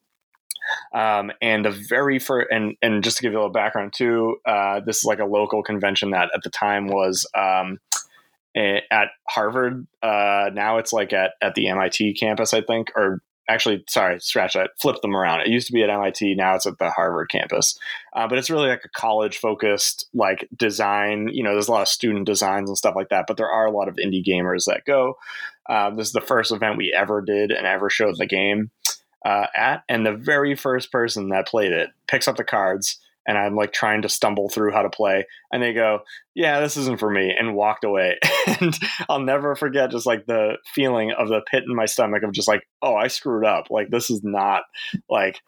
Um, and the very first, and and just to give you a little background too, uh, this is like a local convention that at the time was um, at Harvard. Uh, now it's like at, at the MIT campus, I think, or actually, sorry, scratch that, flip them around. It used to be at MIT, now it's at the Harvard campus. Uh, but it's really like a college focused like design. You know, there's a lot of student designs and stuff like that, but there are a lot of indie gamers that go. Uh, this is the first event we ever did and ever showed the game uh, at, and the very first person that played it picks up the cards and I'm like trying to stumble through how to play. And they go, Yeah, this isn't for me, and walked away. [laughs] and I'll never forget just like the feeling of the pit in my stomach of just like, Oh, I screwed up. Like, this is not like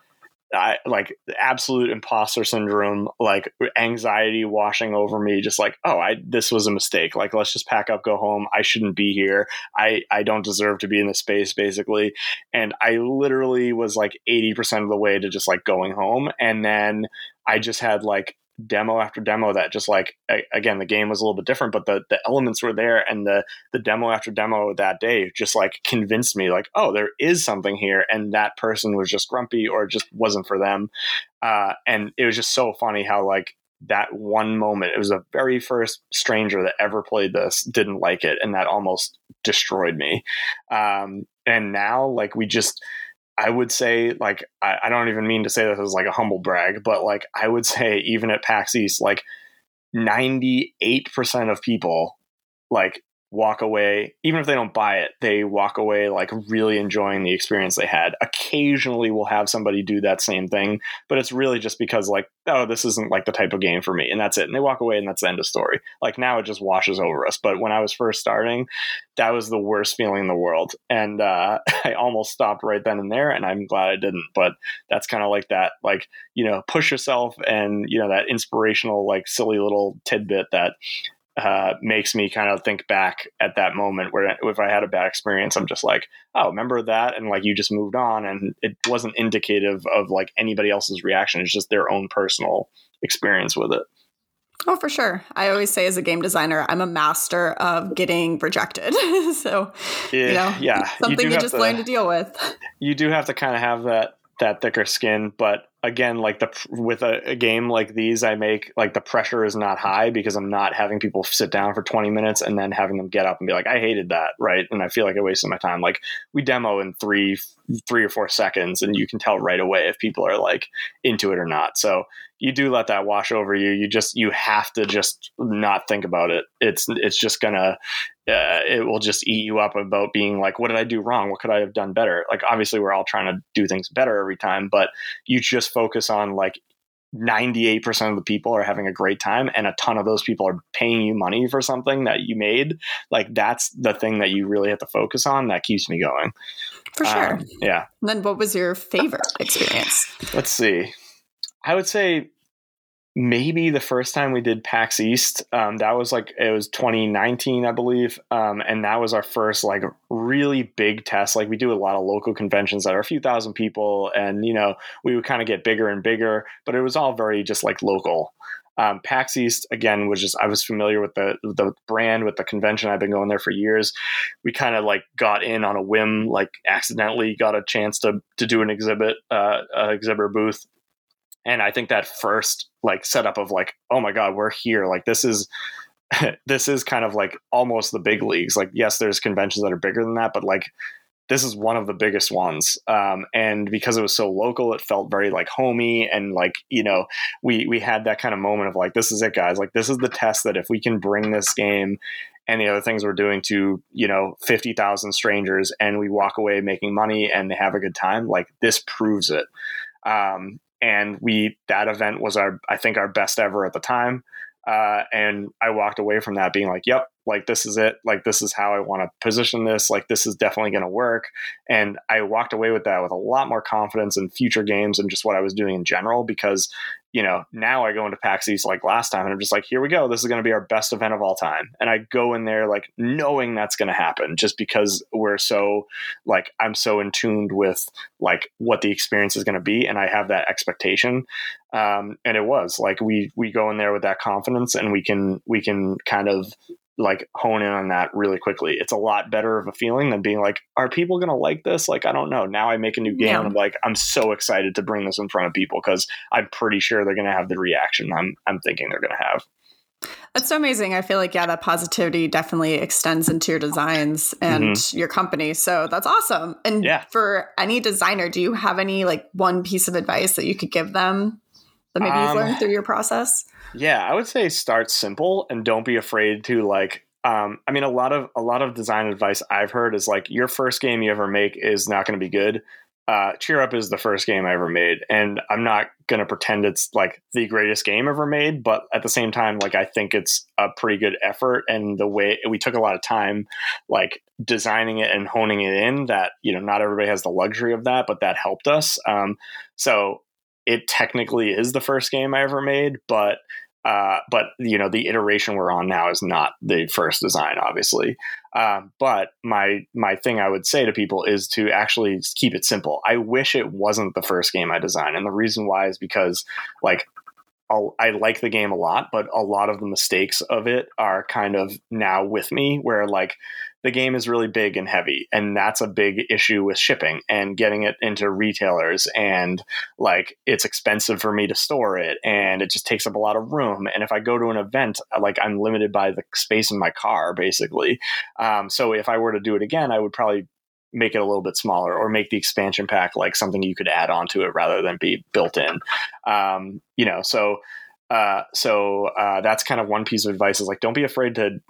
I like absolute imposter syndrome, like anxiety washing over me, just like, oh, I this was a mistake. Like, let's just pack up, go home. I shouldn't be here. I I don't deserve to be in this space, basically. And I literally was like eighty percent of the way to just like going home, and then I just had like demo after demo that just like again the game was a little bit different but the the elements were there and the the demo after demo that day just like convinced me like oh there is something here and that person was just grumpy or just wasn't for them. Uh, and it was just so funny how like that one moment it was the very first stranger that ever played this didn't like it and that almost destroyed me. Um, and now like we just I would say, like, I, I, don't even mean to say this as like a humble brag, but like, I would [laughs] say, even at PAX East, like, 98% of people like walk away even if they don't buy it they walk away like really enjoying the experience they had. Occasionally we'll have somebody do that same thing but it's really just because like oh this isn't like the type of game for me and that's it. And they walk away and that's the end of story. Like now it just washes over us. But when i was first starting that was the worst feeling in the world. And uh, [laughs] i almost stopped right then and there and i'm glad i didn't. But that's kind of like that like you know push yourself and you know that inspirational like silly little tidbit that uh, makes me kind of think back at that moment where if I had a bad experience, I'm just like, oh, remember that? And like you just moved on and it wasn't indicative of like anybody else's reaction. It's just their own personal experience with it.
Oh, for sure. I always say as a game designer, I'm a master of getting rejected. [laughs] so, yeah, you know,
yeah,
something you, you just to, learn to deal with.
You do have to kind of have that that thicker skin, but again, like the with a, a, game like these, I make like the pressure is not high because I'm not having people sit down for 20 minutes and then having them get up and be like, I hated that, right? And I feel like I wasted my time. Like we demo in three, three or four seconds, and you can tell right away if people are like into it or not. So you do let that wash over you. You just you have to just not think about it. It's it's just gonna uh, it will just eat you up about being like, what did I do wrong? What could I have done better? Like, obviously, we're all trying to do things better every time, but you just focus on like 98% of the people are having a great time and a ton of those people are paying you money for something that you made. Like, that's the thing that you really have to focus on that keeps me going.
For sure. Um,
yeah.
And then, what was your favorite experience?
Let's see. I would say maybe the first time we did PAX East. Um, that was like it was 2019, I believe, um, and that was our first like really big test. Like we do a lot of local conventions that are a few thousand people, and you know we would kind of get bigger and bigger, but it was all very just like local. Um, PAX East again was just I was familiar with the the brand with the convention. I've been going there for years. We kind of like got in on a whim, like accidentally got a chance to to do an exhibit, uh, exhibitor booth and i think that first like setup of like oh my god we're here like this is [laughs] this is kind of like almost the big leagues. Like yes there's conventions that are bigger than that but like this is one of the biggest ones. Um, and because it was so local it felt very like homey. And like you know we we had that kind of moment of like this is it guys. Like this is the test that if we can bring this game and the other things we're doing to you know 50,000 strangers and we walk away making money and they have a good time like this proves it. Um, and we that event was our I think our best ever at the time. Uh, and I walked away from that being like, "Yep, like this is it. Like this is how I want to position this. Like this is definitely going to work." And I walked away with that with a lot more confidence in future games and just what I was doing in general because you know, now I go into PAX East like last time and I'm just like, here we go. This is going to be our best event of all time. And I go in there like knowing that's going to happen just because we're so like, I'm so in tuned with like what the experience is going to be. And I have that expectation. Um, and it was like, we, we go in there with that confidence and we can, we can kind of like hone in on that really quickly. It's a lot better of a feeling than being like, are people going to like this? Like, I don't know. Now I make a new game yeah. I'm like, I'm so excited to bring this in front of people because I'm pretty sure they're going to have the reaction I'm, I'm thinking they're going to have.
That's so amazing. I feel like, yeah, that positivity definitely extends into your designs and mm-hmm. your company. So that's awesome. And yeah. for any designer, do you have any like one piece of advice that you could give them that maybe um, you've learned through your process?
Yeah, I would say start simple and don't be afraid to like um, I mean a lot of a lot of design advice I've heard is like your first game you ever make is not going to be good. Uh, Cheer Up is the first game I ever made, and I'm not gonna pretend it's like the greatest game ever made, but at the same time, like I think it's a pretty good effort, and the way we took a lot of time, like designing it and honing it in. That you know, not everybody has the luxury of that, but that helped us. Um, so it technically is the first game I ever made, but uh, but you know the iteration we're on now is not the first design, obviously. Uh, but my my thing I would say to people is to actually keep it simple. I wish it wasn't the first game I designed, and the reason why is because like I'll, i like the game a lot, but a lot of the mistakes of it are kind of now with me, where like the game is really big and heavy and that's a big issue with shipping and getting it into retailers and like it's expensive for me to store it and it just takes up a lot of room and if i go to an event like i'm limited by the space in my car basically. Um, so if i were to do it again i would probably make it a little bit smaller or make the expansion pack like something you could add onto it rather than be built in. Um, you know so uh, so uh, that's kind of one piece of advice is like don't be afraid to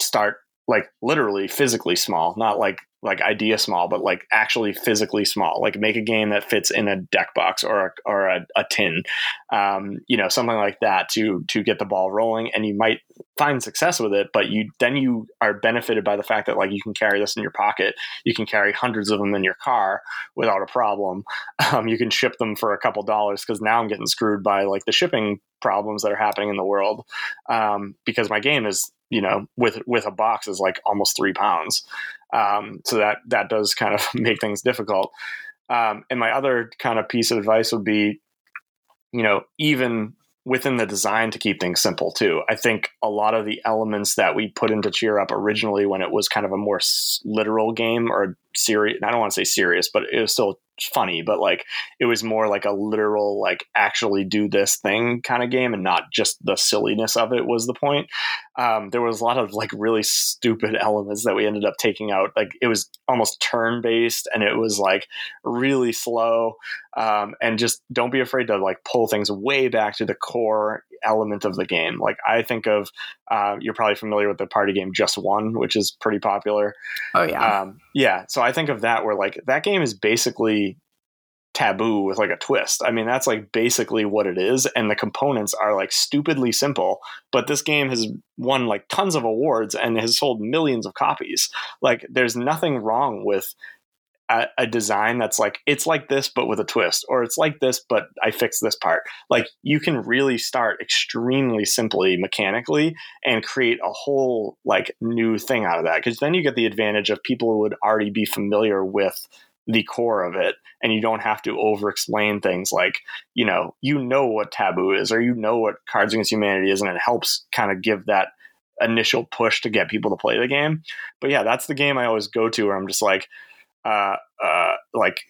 start like literally physically small, not like like idea small, but like actually physically small. Like make a game that fits in a deck box or a, or a, a tin, um, you know, something like that to to get the ball rolling. And you might find success with it, but you then you are benefited by the fact that like you can carry this in your pocket. You can carry hundreds of them in your car without a problem. [laughs] Um, you can ship them for a couple dollars because now I'm getting screwed by like the shipping problems that are happening in the world um, because my game is you know with with a box is like almost three pounds. Um, so that that does kind of [laughs] make things difficult. Um, and my other kind of piece of advice would be you know even within the design to keep things simple too. I think a lot of the elements that we put into cheer up originally when it was kind of a more literal game or serious i don't want to say serious but it was still funny, but like it was more like a literal, like actually do this thing kind of game and not just the silliness of it was the point. Um, there was a lot of like really stupid [laughs] elements that we ended up taking out. Like it was almost turn based and it was like really slow. Um, and just don't be afraid to like pull things way back to the core element of the game. Like I think of, uh, you're probably familiar with the party game Just One, which is pretty popular.
Oh yeah,
um, yeah. So I think of that where like that game is basically taboo with like a twist. I mean, that's like basically what it is. And the components are like stupidly simple, but this game has won like tons of awards and has sold millions of copies. Like, there's nothing wrong with a, a design that's like, it's like this, but with a twist, or it's like this, but I fixed this part. Like, you can really start extremely simply mechanically and create a whole like new thing out of that. Cause then you get the advantage of people who would already be familiar with the core of it and you don't have to over explain things like you know you know what taboo is or you know what cards against humanity is and it helps kind of give that initial push to get people to play the game. But yeah that's the game i always go to where i'm just like uh uh like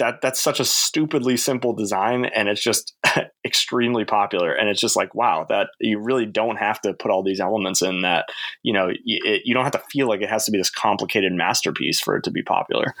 that that's such a stupidly simple design and it's just [laughs] extremely popular. And it's just like wow that you really don't have to put all these elements in that you know it, you don't have to feel like it has to be this complicated masterpiece for it to be popular.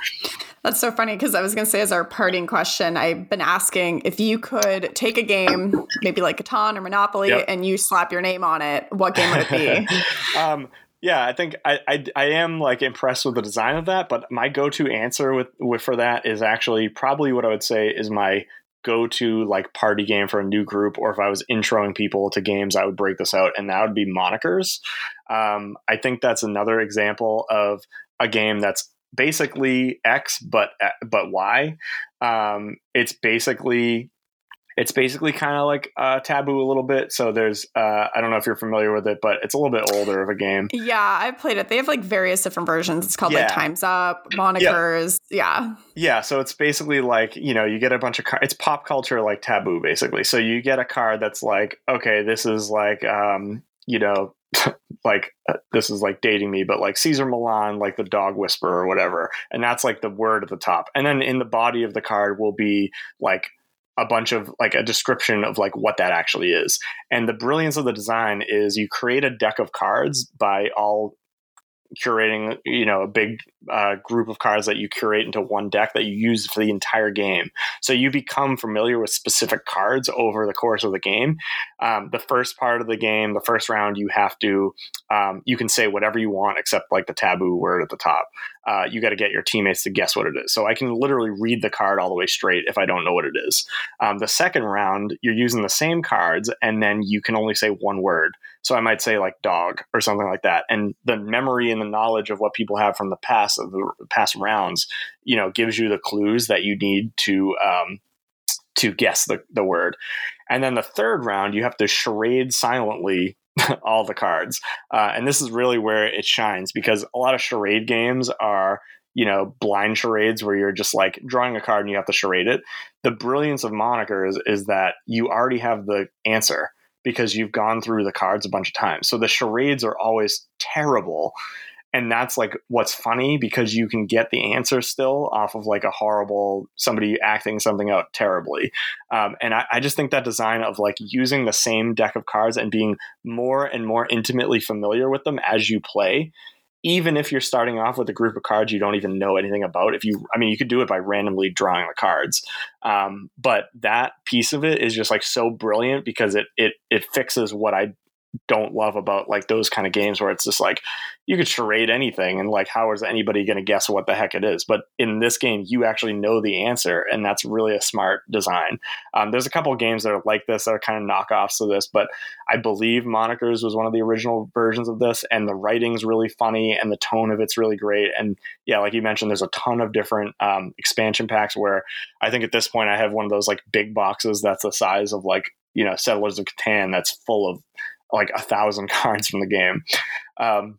That's so funny because i was going to say as our parting question i've been asking if you could take a game maybe like Catan or monopoly yep. and you slap your name on it what game would it
be? [laughs] Um, yeah, I think I, I, I am like impressed with the design of that, but my go-to answer with, with for that is actually probably what I would say is my go-to like party game for a new group, or if I was introing people to games, I would break this out, and that would be Monikers. Um, I think that's another example of a game that's basically X but but Y. Um, it's basically it's basically kind of like uh, taboo a little bit. So there's, uh, I don't know if you're familiar with it, but it's a little bit older of a game.
Yeah, I've played it. They have like various different versions. It's called yeah. like Times Up, Monikers. Yep. Yeah.
Yeah. So it's basically like, you know, you get a bunch of cards. It's pop culture like taboo, basically. So you get a card that's like, okay, this is like, um, you know, [laughs] like uh, this is like dating me, but like Cesar Millan, like the dog whisperer or whatever. And that's like the word at the top. And then in the body of the card will be like a bunch of like a description of like what that actually is. And the brilliance of the design is you create a deck of cards by all curating you know a big uh, group of cards that you curate into one deck that you use for the entire game. So you become familiar with specific cards over the course of the game. Um, the first part of the game the first round you have to um, you can say whatever you want except like the taboo word at the top. Uh, you got to get your teammates to guess what it is. So i can literally read the card all the way straight if i don't know what it is. Um, the second round you're using the same cards and then you can only say one word so I might say like dog or something like that. And the memory and the knowledge of what people have from the past of the past rounds, you know, gives you the clues that you need to um, to guess the, the word. And then the third round, you have to charade silently [laughs] all the cards. Uh, and this is really where it shines because a lot of charade games are you know, blind charades where you're just like drawing a card and you have to charade it. The brilliance of monikers is that you already have the answer because you've gone through the cards a bunch of times. So the charades are always terrible. And that's like what's funny because you can get the answer still off of like a horrible somebody acting something out terribly. Um, and I, I just think that design of like using the same deck of cards and being more and more intimately familiar with them as you play even if you're starting off with a group of cards you don't even know anything about if you i mean you could do it by randomly drawing the cards. Um, but that piece of it is just like so brilliant because it it it fixes what i don't love about like those kind of games where it's just like you could charade anything and like how is anybody going to guess what the heck it is? But in this game you actually know the answer and that's really a smart design. Um, there's a couple games that are like this that are kind of knockoffs of this but i believe monikers was one of the original versions of this and the writing's really funny and the tone of it's really great and yeah like you mentioned there's a ton of different um, expansion packs where i think at this point i have one of those like big boxes that's the size of like you know settlers of catan that's full of like a thousand [laughs] cards from the game. Um,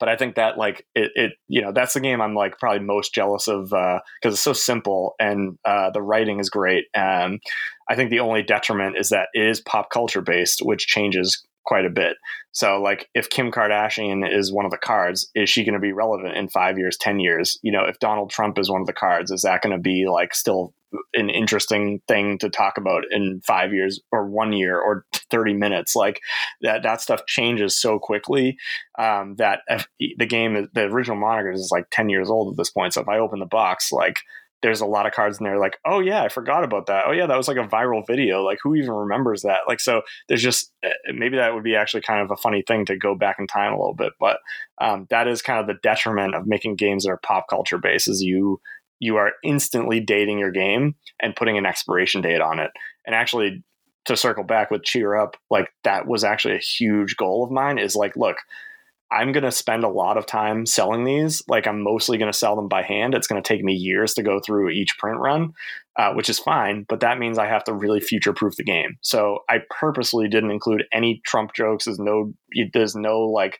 but I think that like it, it, you know, that's the game I'm like probably most jealous of because uh, it's so simple and uh, the writing is great. And I think the only detriment is that it is pop culture based, which changes quite a bit. So, like, if Kim Kardashian is one of the cards, is she going to be relevant in five years, 10 years? You know, if Donald Trump is one of the cards, is that going to be like still an interesting thing to talk about in five years or one year or 30 minutes? Like, that, that stuff changes so quickly um, that the game, the original Monikers is like 10 years old at this point. So, if I open the box, like, there's a lot of cards in there like oh yeah i forgot about that. Oh yeah that was like a viral video. Like who even remembers that? Like so there's just eh, maybe that would be actually kind of a funny thing to go back in time a little bit but um, that is kind of the detriment of making games that are pop culture based is you you are instantly dating your game and putting an expiration date on it. And actually to circle back with cheer up like that was actually a huge goal of mine is like look I'm going to spend a lot of time selling these. Like I'm mostly going to sell them by hand. It's going to take me years to go through each print run, uh, which is fine. But that means I have to really future proof the game. So I purposely didn't include any Trump jokes. There's no, there's no like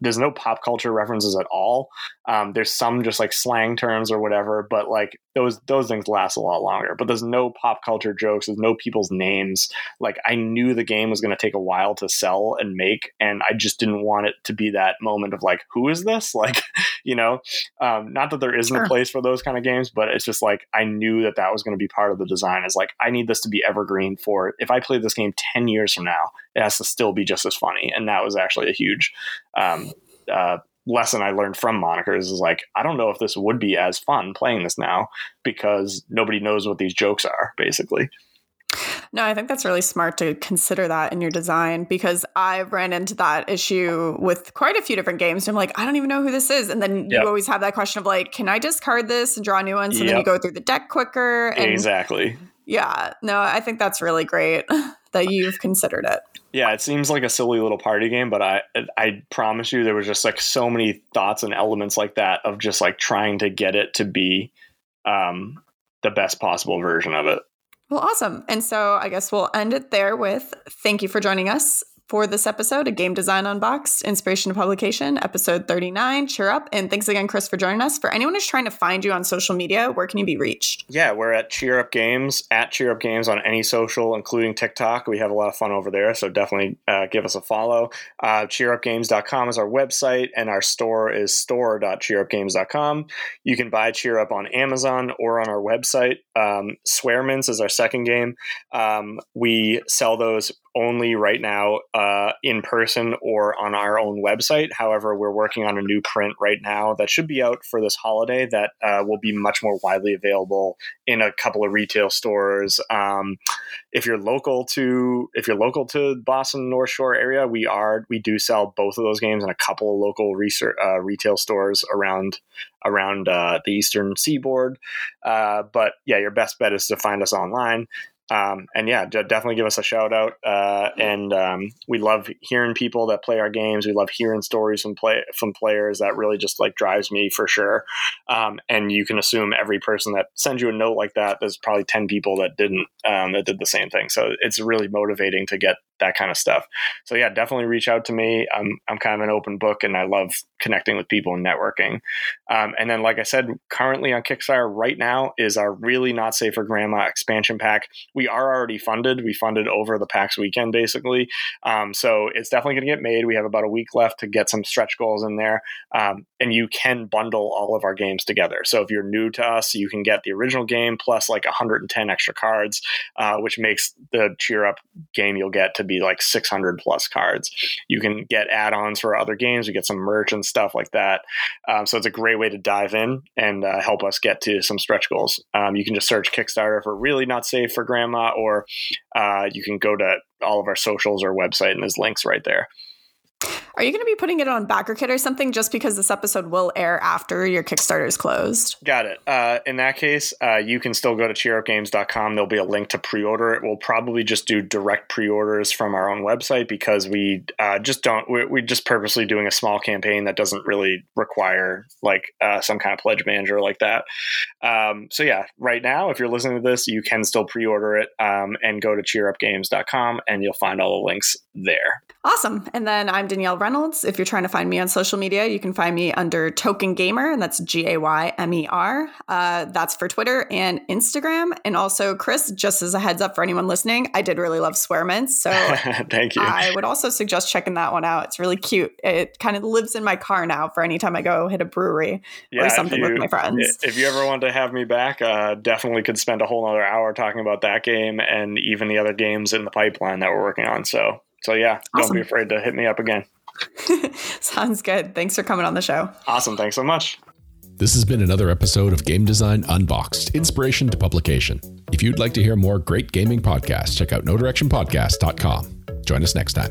there's no pop culture references at all. Um, there's some just like slang terms or whatever, but like those those things last a lot longer. But there's no pop culture jokes. There's no people's names. Like I knew the game was going to take a while to sell and make, and I just didn't want it to be that moment of like, who is this? [laughs] Like, you know, um, not that there isn't sure. a place for those kind of games, but it's just like I knew that that was going to be part of the design. Is like I need this to be evergreen for if I play this game ten years from now, it has to still be just as funny. And that was actually a huge um, uh, lesson I learned from monikers is like, I don't know if this would be as fun playing this now because nobody knows what these jokes are, basically.
No, I think that's really smart to consider that in your design because I've ran into that issue with quite a few different games. I'm like, I don't even know who this is. And then yep. you always have that question of like, can I discard this and draw a new one? So yep. then you go through the deck quicker. And
exactly.
Yeah. No, I think that's really great [laughs] that you've considered it.
Yeah, it seems like a silly little party game, but I I promise you there was just like so many thoughts and elements like that of just like trying to get it to be um the best possible version of it.
Well, awesome. And so I guess we'll end it there with thank you for joining us for this episode of Game Design Unboxed, Inspiration to Publication, episode 39. Cheer up. And thanks again, Chris, for joining us. For anyone who's trying to find you on social media, where can you be reached?
Yeah, we're at Cheer Up Games, at Cheer Up Games on any social, including TikTok. We have a lot of fun over there, so definitely uh, give us a follow. Uh, cheerupgames.com is our website, and our store is store.cheerupgames.com. You can buy Cheer Up on Amazon or on our website. Um, is our second game. Um, we sell those only right now uh, in person or on our own website. However, we're working on a new print right now that should be out for this holiday that uh, will be much more widely available in a couple of retail stores. Um, if you're local to if you're local to Boston North Shore area, we are we do sell both of those games in a couple of local research, uh, retail stores around around uh, the eastern seaboard. Uh, but yeah, your best bet is to find us online. Um, and yeah, d- definitely give us a shout out. Uh, and um, we love hearing people that play our games. We love hearing stories from play from players. That really just like drives me for sure. Um, and you can assume every person that sends you a note like that, there's probably ten people that didn't um, that did the same thing. So it's really motivating to get that kind of stuff. So yeah, definitely reach out to me. I'm I'm kind of an open book, and I love connecting with people and networking. Um, and then, like I said, currently on Kickstarter right now is our really not safe for grandma expansion pack. We are already funded. We funded over the PAX weekend basically, um, so it's definitely going to get made. We have about a week left to get some stretch goals in there, um, and you can bundle all of our games together. So if you're new to us, you can get the original game plus like 110 extra cards, uh, which makes the cheer up game you'll get to be like 600 plus cards. You can get add-ons for other games. You get some merch and stuff like that. Um, so it's a great way to dive in and uh, help us get to some stretch goals. Um, you can just search Kickstarter for really not safe for grandma, or uh, you can go to all of our socials or website, and there's links right there.
Are you going to be putting it on BackerKit or something just because this episode will air after your Kickstarter is closed?
Got it. Uh, in that case, uh, you can still go to cheerupgames.com. There'll be a link to pre order it. We'll probably just do direct pre orders from our own website because we uh, just don't, we, we just purposely doing a small campaign that doesn't really require like uh, some kind of pledge manager like that. Um, so, yeah, right now, if you're listening to this, you can still pre order it um, and go to cheerupgames.com and you'll find all the links there.
Awesome. And then I'm Danielle Reynolds. If you're trying to find me on social media, you can find me under Token Gaymer, and that's G A Y M E R. Uh, that's for Twitter and Instagram. And also, Chris, just as a heads up for anyone listening, I did really love Swearmints. So [laughs]
thank you.
I would also suggest checking that one out. It's really cute. It kind of lives in my car now for any time I go hit a brewery yeah, or something you, with my friends.
If you ever want to have me back, uh, definitely could spend a whole other hour talking about that game and even the other games in the pipeline that we're working on. So so yeah, awesome. don't be afraid to hit me up again. [laughs]
Sounds good. Thanks for coming on the show.
Awesome. Thanks so much.
This has been another episode of Game Design Unboxed, inspiration to publication. If you'd like to hear more great gaming podcasts, check out nodirectionpodcast.com. Join us next time.